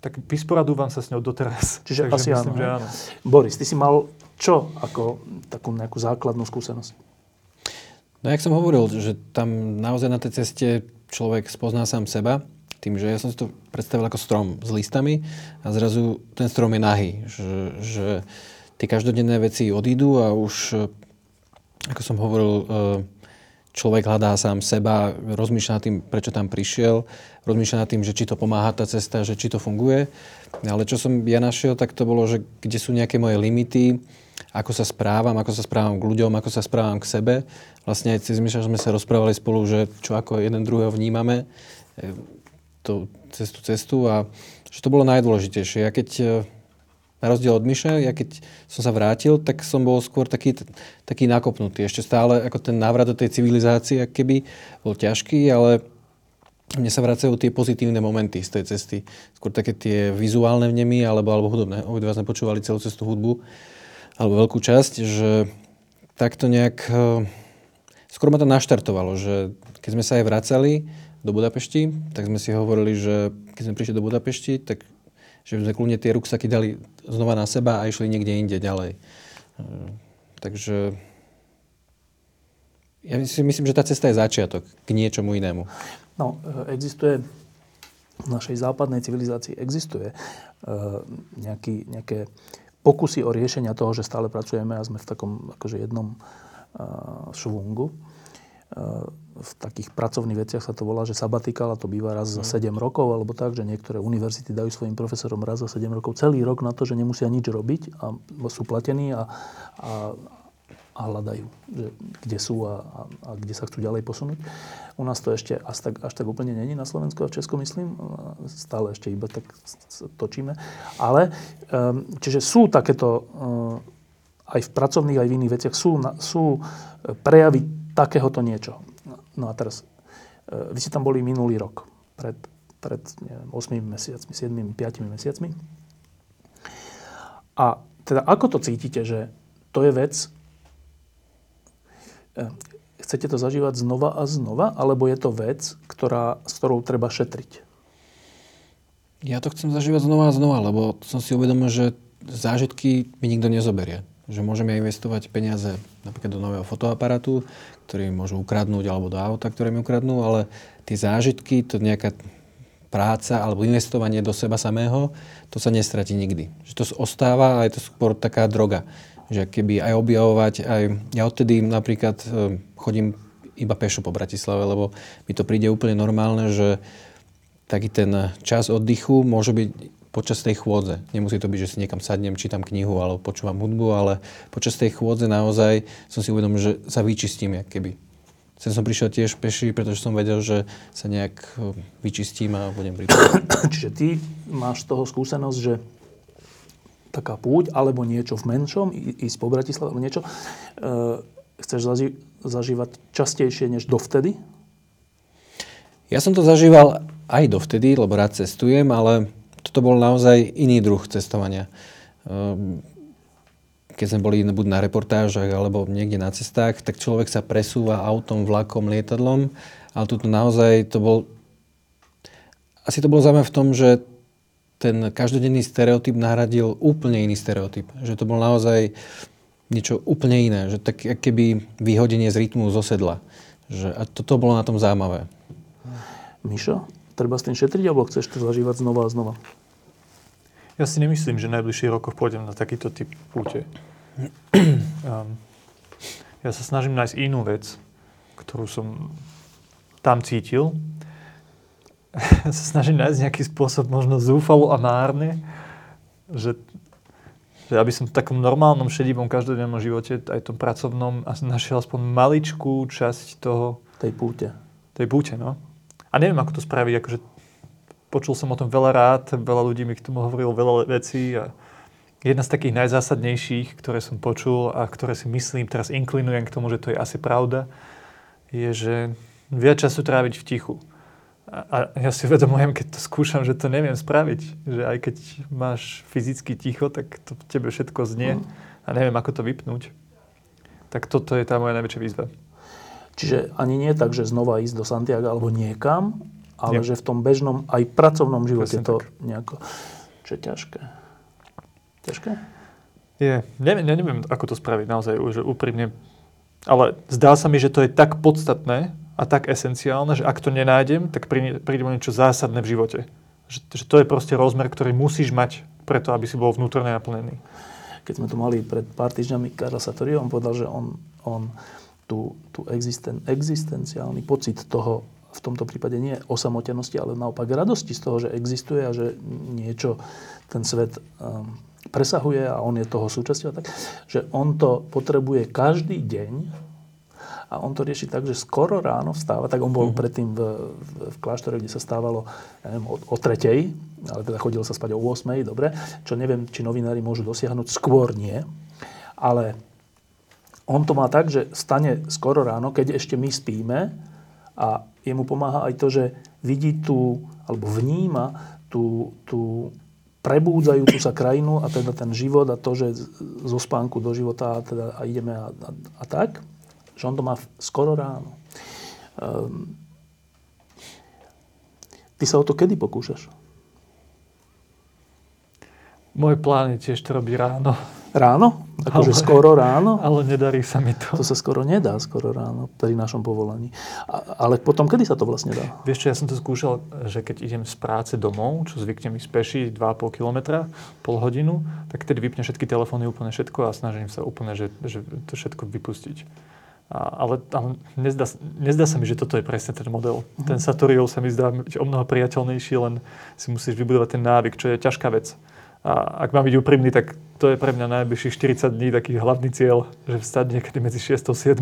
Tak vysporadúvam sa s ňou doteraz. Čiže Takže asi myslím, áno. Že áno. Boris, ty si mal čo ako takú nejakú základnú skúsenosť? No, jak som hovoril, že tam naozaj na tej ceste človek spozná sám seba, tým, že ja som si to predstavil ako strom s listami a zrazu ten strom je nahý, že, že tie každodenné veci odídu a už, ako som hovoril, e, človek hľadá sám seba, rozmýšľa nad tým, prečo tam prišiel, rozmýšľa nad tým, že či to pomáha tá cesta, že či to funguje. Ale čo som ja našiel, tak to bolo, že kde sú nejaké moje limity, ako sa správam, ako sa správam k ľuďom, ako sa správam k sebe. Vlastne aj cez Myša sme sa rozprávali spolu, že čo ako jeden druhého vnímame e, to, cez tú cestu a že to bolo najdôležitejšie. Ja keď e, na rozdiel od Myša, ja keď som sa vrátil, tak som bol skôr taký, taký nakopnutý. Ešte stále ako ten návrat do tej civilizácie, keby bol ťažký, ale mne sa vracajú tie pozitívne momenty z tej cesty. Skôr také tie vizuálne vnemy alebo, alebo hudobné. Obidva sme počúvali celú cestu hudbu alebo veľkú časť, že takto nejak... Eh, skoro ma to naštartovalo, že keď sme sa aj vracali do Budapešti, tak sme si hovorili, že keď sme prišli do Budapešti, tak že sme kľudne tie ruksaky dali znova na seba a išli niekde inde ďalej. Ehm, takže ja si myslím, že tá cesta je začiatok k niečomu inému. No, e, existuje v našej západnej civilizácii existuje e, nejaký, nejaké pokusy o riešenia toho, že stále pracujeme a sme v takom akože jednom e, švungu. V takých pracovných veciach sa to volá, že sabatikál, a to býva raz za 7 mm. rokov, alebo tak, že niektoré univerzity dajú svojim profesorom raz za 7 rokov celý rok na to, že nemusia nič robiť a sú platení a, a, a hľadajú, že kde sú a, a, a kde sa chcú ďalej posunúť. U nás to ešte až tak, až tak úplne není na Slovensku a v Česku, myslím. Stále ešte iba tak točíme. Ale, um, čiže sú takéto, um, aj v pracovných, aj v iných veciach, sú, sú prejavy takéhoto niečo. No a teraz, uh, vy ste tam boli minulý rok, pred, pred neviem, 8 mesiacmi, 7, 5 mesiacmi. A teda ako to cítite, že to je vec, chcete to zažívať znova a znova, alebo je to vec, ktorá, s ktorou treba šetriť? Ja to chcem zažívať znova a znova, lebo som si uvedomil, že zážitky mi nikto nezoberie. Že môžeme investovať peniaze napríklad do nového fotoaparátu, ktorý môžu ukradnúť, alebo do auta, ktoré mi ukradnú, ale tie zážitky, to nejaká práca alebo investovanie do seba samého, to sa nestratí nikdy. Že to ostáva a je to skôr taká droga že keby aj objavovať, aj ja odtedy napríklad e, chodím iba pešo po Bratislave, lebo mi to príde úplne normálne, že taký ten čas oddychu môže byť počas tej chôdze. Nemusí to byť, že si niekam sadnem, čítam knihu alebo počúvam hudbu, ale počas tej chôdze naozaj som si uvedomil, že sa vyčistím, jak keby. Sem som prišiel tiež peši, pretože som vedel, že sa nejak e, vyčistím a budem pripravený. Čiže ty máš toho skúsenosť, že taká púť, alebo niečo v menšom, ísť po Bratislave, alebo niečo, e, chceš zaži- zažívať častejšie než dovtedy? Ja som to zažíval aj dovtedy, lebo rád cestujem, ale toto bol naozaj iný druh cestovania. E, keď sme boli buď na reportážach alebo niekde na cestách, tak človek sa presúva autom, vlakom, lietadlom, ale tu naozaj to bol... Asi to bolo zaujímavé v tom, že ten každodenný stereotyp nahradil úplne iný stereotyp. Že to bol naozaj niečo úplne iné. Že tak keby vyhodenie z rytmu zo sedla. Že, a toto bolo na tom zaujímavé. Mišo, treba s tým šetriť, alebo chceš to zažívať znova a znova? Ja si nemyslím, že v najbližších rokoch pôjdem na takýto typ púte. um, ja sa snažím nájsť inú vec, ktorú som tam cítil sa snažím nájsť nejaký spôsob možno zúfalo a márne, že, že aby som v takom normálnom, šedivom, každodennom živote, aj tom pracovnom, našiel aspoň maličkú časť toho... Tej púte. Tej púte, no. A neviem, ako to spraviť, akože počul som o tom veľa rád, veľa ľudí mi k tomu hovorilo veľa vecí a jedna z takých najzásadnejších, ktoré som počul a ktoré si myslím, teraz inklinujem k tomu, že to je asi pravda, je, že viac času tráviť v tichu a ja si uvedomujem, keď to skúšam, že to neviem spraviť. Že aj keď máš fyzicky ticho, tak to tebe všetko znie mm. a neviem, ako to vypnúť. Tak toto je tá moja najväčšia výzva. Čiže ani nie tak, že znova ísť do Santiago alebo niekam, ale nie. že v tom bežnom, aj pracovnom živote Presne to tak. nejako... Čo je ťažké. Ťažké? Je. Neviem, neviem, ako to spraviť naozaj, že úprimne. Ale zdá sa mi, že to je tak podstatné, a tak esenciálne, že ak to nenájdem, tak príde, príde niečo zásadné v živote. Že, že to je proste rozmer, ktorý musíš mať preto, aby si bol vnútorne naplnený. Keď sme tu mali pred pár týždňami Karla Satori, on povedal, že on, on tú, tú existen, existenciálny pocit toho, v tomto prípade nie osamotenosti, ale naopak radosti z toho, že existuje a že niečo ten svet um, presahuje a on je toho súčasťou, tak, že on to potrebuje každý deň a on to rieši tak, že skoro ráno vstáva, tak on bol mm. predtým v, v, v kláštore, kde sa stávalo neviem, o, o tretej, ale teda chodil sa spať o 8, dobre, čo neviem, či novinári môžu dosiahnuť, skôr nie. Ale on to má tak, že stane skoro ráno, keď ešte my spíme a jemu pomáha aj to, že vidí tú, alebo vníma tú, tú prebúdzajúcu sa krajinu a teda ten život a to, že zo spánku do života a, teda, a ideme a, a, a tak. Že on to má skoro ráno. Um, ty sa o to kedy pokúšaš? Môj plán je tiež to robiť ráno. Ráno? Akože skoro ráno? Ale nedarí sa mi to. To sa skoro nedá, skoro ráno, pri našom povolaní. A, ale potom, kedy sa to vlastne dá? Vieš čo, ja som to skúšal, že keď idem z práce domov, čo zvyknem ísť peši 2,5 km, pol hodinu, tak tedy vypne všetky telefóny, úplne všetko a snažím sa úplne, že, že to všetko vypustiť. Ale, ale nezdá, nezdá sa mi, že toto je presne ten model. Mm-hmm. Ten Satoriol sa mi zdá o mnoho priateľnejší, len si musíš vybudovať ten návyk, čo je ťažká vec. A ak mám byť úprimný, tak to je pre mňa najbližších 40 dní taký hlavný cieľ, že vstať niekedy medzi 6 a 7.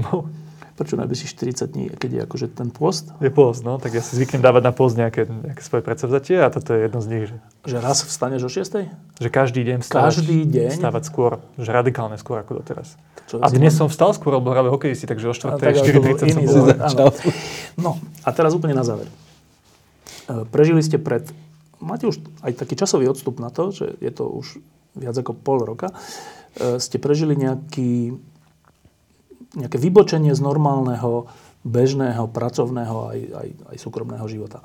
Prečo najbližších 40 dní, keď je akože ten post? Je post, no, tak ja si zvyknem dávať na post nejaké, nejaké svoje predsavzatie a toto je jedno z nich. Že, že raz vstaneš o 6? Že každý deň vstávať, každý deň? vstávať skôr, že radikálne skôr ako doteraz. A dnes som vstal skôr, lebo hrali hokejisti, takže o 4. 4.30 som bol začal. No a teraz úplne na záver. E, prežili ste pred máte už aj taký časový odstup na to, že je to už viac ako pol roka, e, ste prežili nejaký, nejaké vybočenie z normálneho, bežného, pracovného aj, aj, aj súkromného života.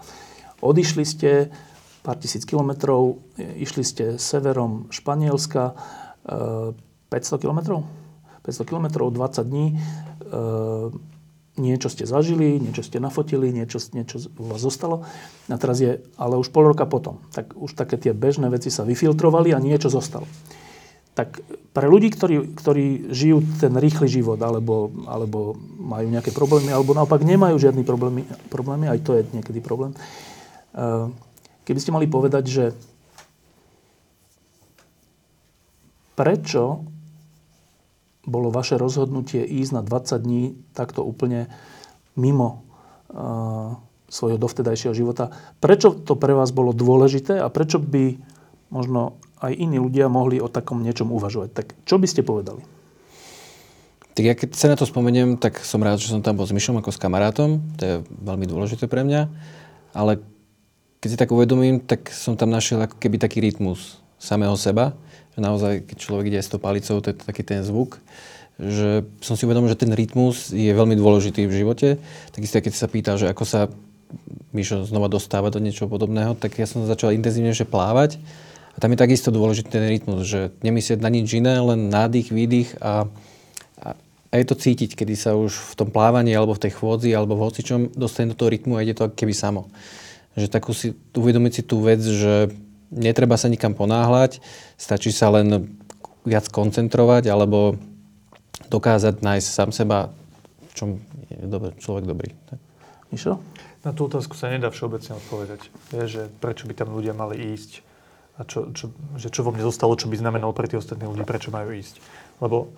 Odišli ste pár tisíc kilometrov, išli ste severom Španielska, 500 e, kilometrov? 500 kilometrov, 20 dní. E, niečo ste zažili, niečo ste nafotili, niečo, niečo u vás zostalo. A teraz je, ale už pol roka potom, tak už také tie bežné veci sa vyfiltrovali a niečo zostalo. Tak pre ľudí, ktorí, ktorí žijú ten rýchly život, alebo, alebo majú nejaké problémy, alebo naopak nemajú žiadne problémy, problémy, aj to je niekedy problém, eh, keby ste mali povedať, že prečo bolo vaše rozhodnutie ísť na 20 dní takto úplne mimo uh, svojho dovtedajšieho života. Prečo to pre vás bolo dôležité a prečo by možno aj iní ľudia mohli o takom niečom uvažovať? Tak čo by ste povedali? Tak ja keď sa na to spomeniem, tak som rád, že som tam bol s Myšom ako s kamarátom. To je veľmi dôležité pre mňa. Ale keď si tak uvedomím, tak som tam našiel ako keby taký rytmus samého seba že naozaj, keď človek ide s tou palicou, to je taký ten zvuk, že som si uvedomil, že ten rytmus je veľmi dôležitý v živote. Takisto, keď sa pýta, že ako sa Mišo znova dostáva do niečoho podobného, tak ja som začal intenzívnejšie plávať. A tam je takisto dôležitý ten rytmus, že nemyslieť na nič iné, len nádych, výdych a, a, a je to cítiť, kedy sa už v tom plávaní alebo v tej chôdzi alebo v hocičom dostane do toho rytmu a ide to keby samo. Že takú si, uvedomiť si tú vec, že netreba sa nikam ponáhľať, stačí sa len viac koncentrovať alebo dokázať nájsť sám seba, v čom je dobrý, človek dobrý. Mišo? Na tú otázku sa nedá všeobecne odpovedať. Je, že prečo by tam ľudia mali ísť a čo, čo, že čo vo mne zostalo, čo by znamenalo pre tých ostatných ľudí, prečo majú ísť. Lebo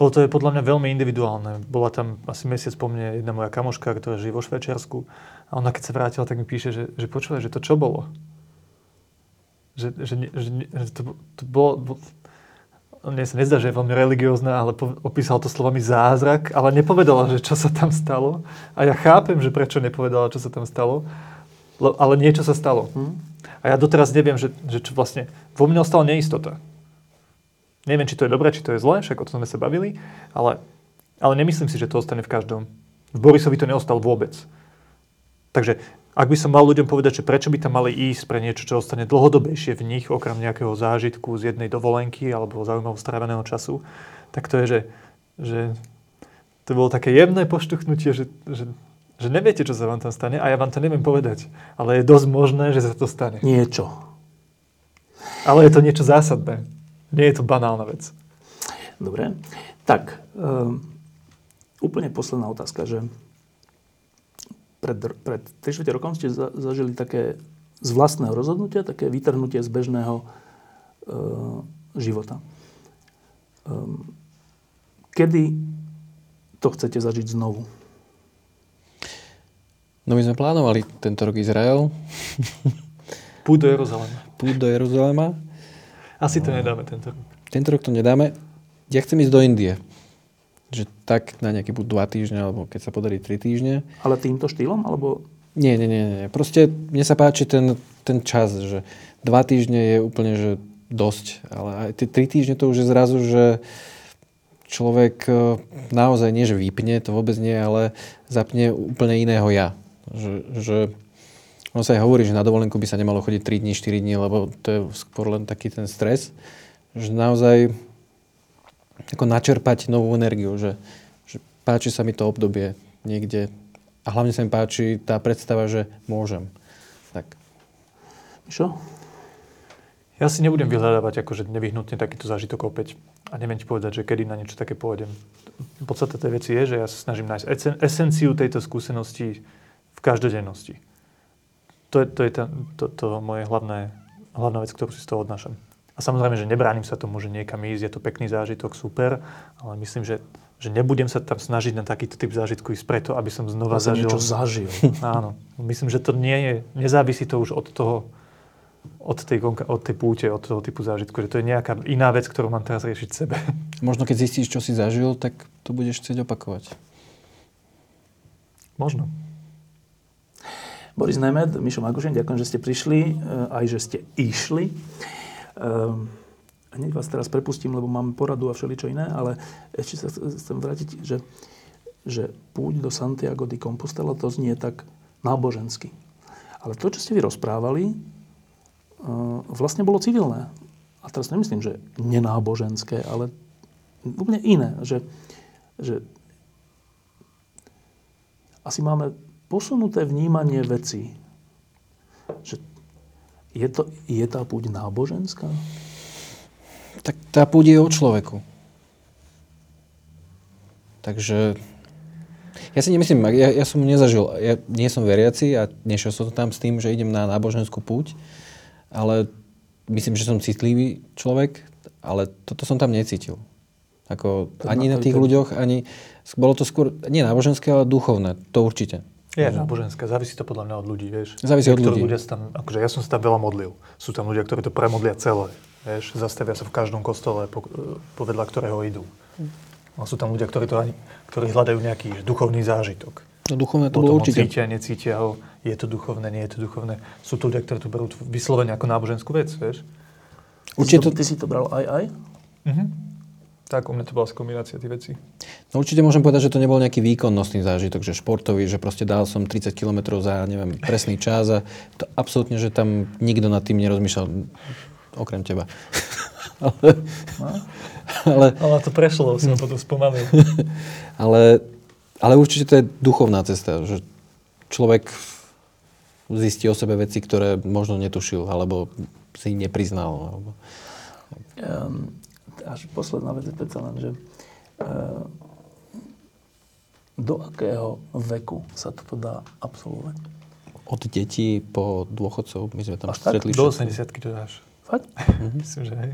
lebo to je podľa mňa veľmi individuálne. Bola tam asi mesiac po mne jedna moja kamoška, ktorá žije vo Švajčiarsku a ona keď sa vrátila, tak mi píše, že, že počúvaj, že to čo bolo? že, že, že, že to, to bolo, mne sa nezdá, že je veľmi religiózna, ale po, opísal to slovami zázrak, ale nepovedala, že čo sa tam stalo. A ja chápem, že prečo nepovedala, čo sa tam stalo, ale niečo sa stalo. Hm? A ja doteraz neviem, že, že čo vlastne... Vo mne ostala neistota. Neviem, či to je dobré, či to je zlé, však o tom sme sa bavili, ale, ale nemyslím si, že to ostane v každom. V Borisovi to neostal vôbec. Takže ak by som mal ľuďom povedať, že prečo by tam mali ísť pre niečo, čo ostane dlhodobejšie v nich, okrem nejakého zážitku z jednej dovolenky alebo zaujímavého stráveného času, tak to je, že, že to bolo také jemné poštuchnutie, že, že, že neviete, čo sa vám tam stane a ja vám to neviem povedať. Ale je dosť možné, že sa to stane. Niečo. Ale je to niečo zásadné. Nie je to banálna vec. Dobre. Tak, um, úplne posledná otázka, že pred, pred 3 rokom ste za, zažili také z vlastného rozhodnutia, také vytrhnutie z bežného e, života. E, kedy to chcete zažiť znovu? No my sme plánovali tento rok Izrael. Púť do Jeruzalema. Púť do Jeruzalema. Asi to nedáme tento rok. Tento rok to nedáme. Ja chcem ísť do Indie že tak na nejaké buď dva týždne, alebo keď sa podarí tri týždne. Ale týmto štýlom, alebo? Nie, nie, nie, nie. Proste mne sa páči ten, ten čas, že dva týždne je úplne, že dosť. Ale aj tie tri týždne to už je zrazu, že človek e, naozaj nie, že vypne, to vôbec nie, ale zapne úplne iného ja. Že, že ono sa aj hovorí, že na dovolenku by sa nemalo chodiť 3 dní, 4 dní, lebo to je skôr len taký ten stres, že naozaj ako načerpať novú energiu, že, že páči sa mi to obdobie niekde a hlavne sa mi páči tá predstava, že môžem. Tak. Mišo? Ja si nebudem vyhľadávať akože nevyhnutne takýto zážitok opäť. A neviem ti povedať, že kedy na niečo také pôjdem. Podstata tej veci je, že ja sa snažím nájsť esenciu tejto skúsenosti každodennosti. To je, to, je tá, to, to moje hlavné, hlavná vec, ktorú si z toho odnášam. A samozrejme, že nebránim sa tomu, že niekam ísť, je to pekný zážitok, super, ale myslím, že, že nebudem sa tam snažiť na takýto typ zážitku ísť preto, aby som znova ja zažil. niečo zažil. Áno. Myslím, že to nie je, nezávisí to už od toho, od tej, od tej púte, od toho typu zážitku, že to je nejaká iná vec, ktorú mám teraz riešiť sebe. Možno keď zistíš, čo si zažil, tak to budeš chcieť opakovať. Možno. Boris Nemed, Mišo Magušen, ďakujem, že ste prišli, eh, aj že ste išli. Um, hneď vás teraz prepustím, lebo máme poradu a všeličo iné, ale ešte sa chcem vrátiť, že, že púť do Santiago de Compostela to znie tak nábožensky. Ale to, čo ste vy rozprávali, uh, vlastne bolo civilné. A teraz nemyslím, že nenáboženské, ale úplne iné. Že, že asi máme posunuté vnímanie vecí. Že je, to, je tá púť náboženská? Tak tá púť je o človeku. Takže ja si nemyslím, ja, ja som nezažil, ja nie som veriaci a nešiel som tam s tým, že idem na náboženskú púť, ale myslím, že som citlivý človek, ale toto som tam necítil. Ako, ani na tých ľuďoch, ani... Bolo to skôr, nie náboženské, ale duchovné. To určite. Je náboženské, závisí to podľa mňa od ľudí, vieš. Závisí od ľudí. ľudia sa tam, akože ja som sa tam veľa modlil. Sú tam ľudia, ktorí to premodlia celé, vieš, zastavia sa v každom kostole, po, povedľa ktorého idú. A sú tam ľudia, ktorí, to ani, ktorí hľadajú nejaký duchovný zážitok. No duchovné to bolo určite. cítia, necítia ho, je to duchovné, nie je to duchovné. Sú to ľudia, ktorí to berú vyslovene ako náboženskú vec, vieš. Určite to, ty si to bral aj aj? Mhm. Tak, u mňa to bola kombinácia tých vecí. No určite môžem povedať, že to nebol nejaký výkonnostný zážitok, že športový, že proste dal som 30 km za, neviem, presný čas a to absolútne, že tam nikto nad tým nerozmýšľal, okrem teba. ale, no. ale, ale to prešlo, som potom spomalil. ale, ale určite to je duchovná cesta, že človek zistí o sebe veci, ktoré možno netušil, alebo si nepriznal. Alebo... Um, až posledná vec je predsa len, že e, do akého veku sa toto dá absolvovať? Od detí po dôchodcov. My sme tam Až stretli tak? Do 80 to dáš. Fakt? Myslím, že hej.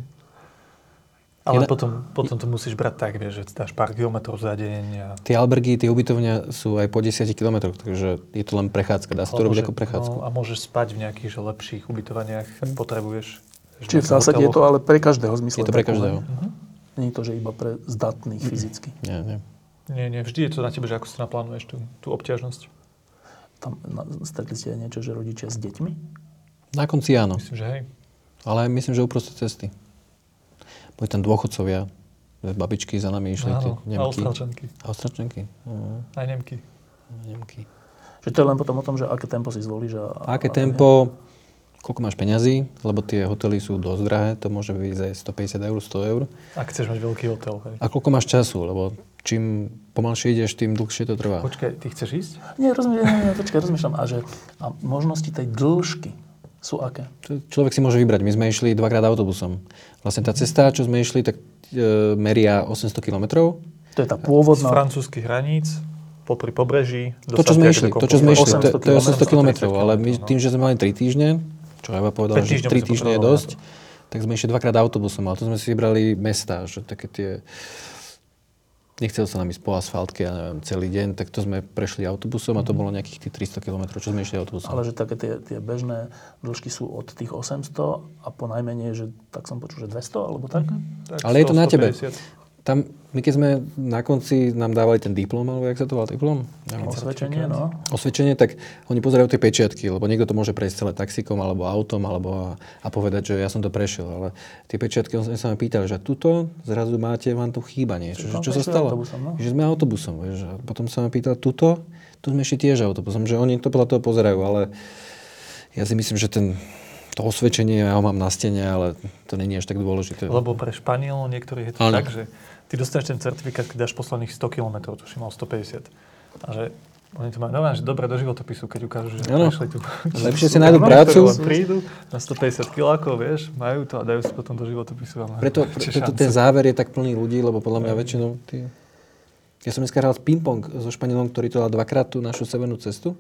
Ale Jedna... potom, potom to musíš brať tak, vieš, že dáš pár kilometrov za deň. A... Tie albergy, tie ubytovňa sú aj po 10 kilometroch, takže je to len prechádzka. Dá sa to robiť ako prechádzku. No, a môžeš spať v nejakých že lepších ubytovaniach, ak potrebuješ. Čiže v zásade je to ale pre každého zmysle. Je to pre každého. Uh-huh. Nie je to, že iba pre zdatných fyzicky. Nie, nie. Nie, nie. Vždy je to na tebe, že ako si naplánuješ tú, tú obťažnosť. Tam na, stretli ste aj niečo, že rodičia s deťmi? Na konci áno. Myslím, že hej. Ale myslím, že uprostred cesty. Boli tam dôchodcovia, babičky za nami išli. Áno, Nemky. a Austrálčanky. Austrálčanky. Uh-huh. Aj Nemky. Nemky. Že to je len potom o tom, že aké tempo si zvolíš. A, aké a, tempo, koľko máš peňazí, lebo tie hotely sú dosť drahé, to môže byť aj 150 eur, 100 eur. Ak chceš mať veľký hotel. Hej. A koľko máš času, lebo čím pomalšie ideš, tým dlhšie to trvá. Počkaj, ty chceš ísť? Nie, rozumiem, nie, nie, počkaj, rozmýšľam. A, že, a možnosti tej dĺžky sú aké? Človek si môže vybrať. My sme išli dvakrát autobusom. Vlastne tá cesta, čo sme išli, tak e, meria 800 kilometrov. To je tá pôvodná... Z francúzskych hraníc popri pobreží. To, čo sme išli, to, čo sme išli, to, je 800 kilometrov, ale my tým, že sme mali 3 týždne, čo ja povedal, že 3 týždne je dosť, tak sme išli dvakrát autobusom, ale to sme si vybrali mesta, že také tie... Nechcel sa nám ísť po asfaltke, ja neviem, celý deň, tak to sme prešli autobusom a to mhm. bolo nejakých tých 300 km, čo sme išli autobusom. Ale že také tie, tie bežné dĺžky sú od tých 800 a po najmenej, že tak som počul, že 200 alebo tak? Mm-hmm. tak Ale 100, je to na tebe. Tam, my keď sme na konci nám dávali ten diplom, alebo jak sa to volá diplom? Osvedčenie, no. Osvedčenie, tak oni pozerajú tie pečiatky, lebo niekto to môže prejsť celé taxikom alebo autom, alebo a, a povedať, že ja som to prešiel. Ale tie pečiatky, on sa ma pýtali, že tuto zrazu máte, vám tu chýba niečo. Že, čo sa stalo? Autobusom, no? Že sme autobusom. Vieš, a potom sa ma pýtal, tuto, tu sme ešte tiež autobusom. Že oni to podľa toho pozerajú, ale Ja si myslím, že ten, to osvedčenie ja ho mám na stene, ale to není až tak dôležité. Lebo pre Španielov niektorých je to ano. tak, že ty dostaneš ten certifikát, keď dáš posledných 100 km, tuším mal 150. A že oni to majú normálne, že dobre do životopisu, keď ukážu, že ano. prešli tu. Lepšie si nájdu prácu. prídu na 150 kilákov, vieš, majú to a dajú si potom do životopisu. Preto, preto ten záver je tak plný ľudí, lebo podľa mňa väčšinou... Tí... Ja som dneska hral ping-pong so Španielom, ktorý to dal dvakrát tú našu severnú cestu.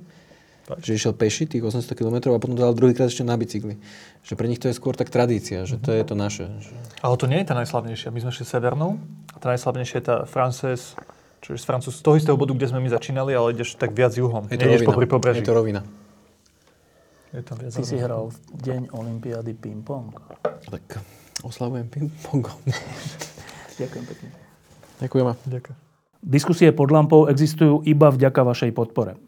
Tak. Že išiel peši tých 800 km a potom to dal druhýkrát ešte na bicykli. Že pre nich to je skôr tak tradícia, že to je to naše. Že... Ale to nie je tá najslavnejšia. My sme šli severnou a tá najslavnejšia je tá Frances, čo je z Francúz, z toho istého bodu, kde sme my začínali, ale ideš tak viac juhom. Je to rovina. pobreží. Je to rovina. Je tam viac Ty si hral v deň Olympiády ping-pong. Tak oslavujem ping-pongom. Ďakujem pekne. Ďakujeme. Ďakujem. Diskusie pod lampou existujú iba vďaka vašej podpore.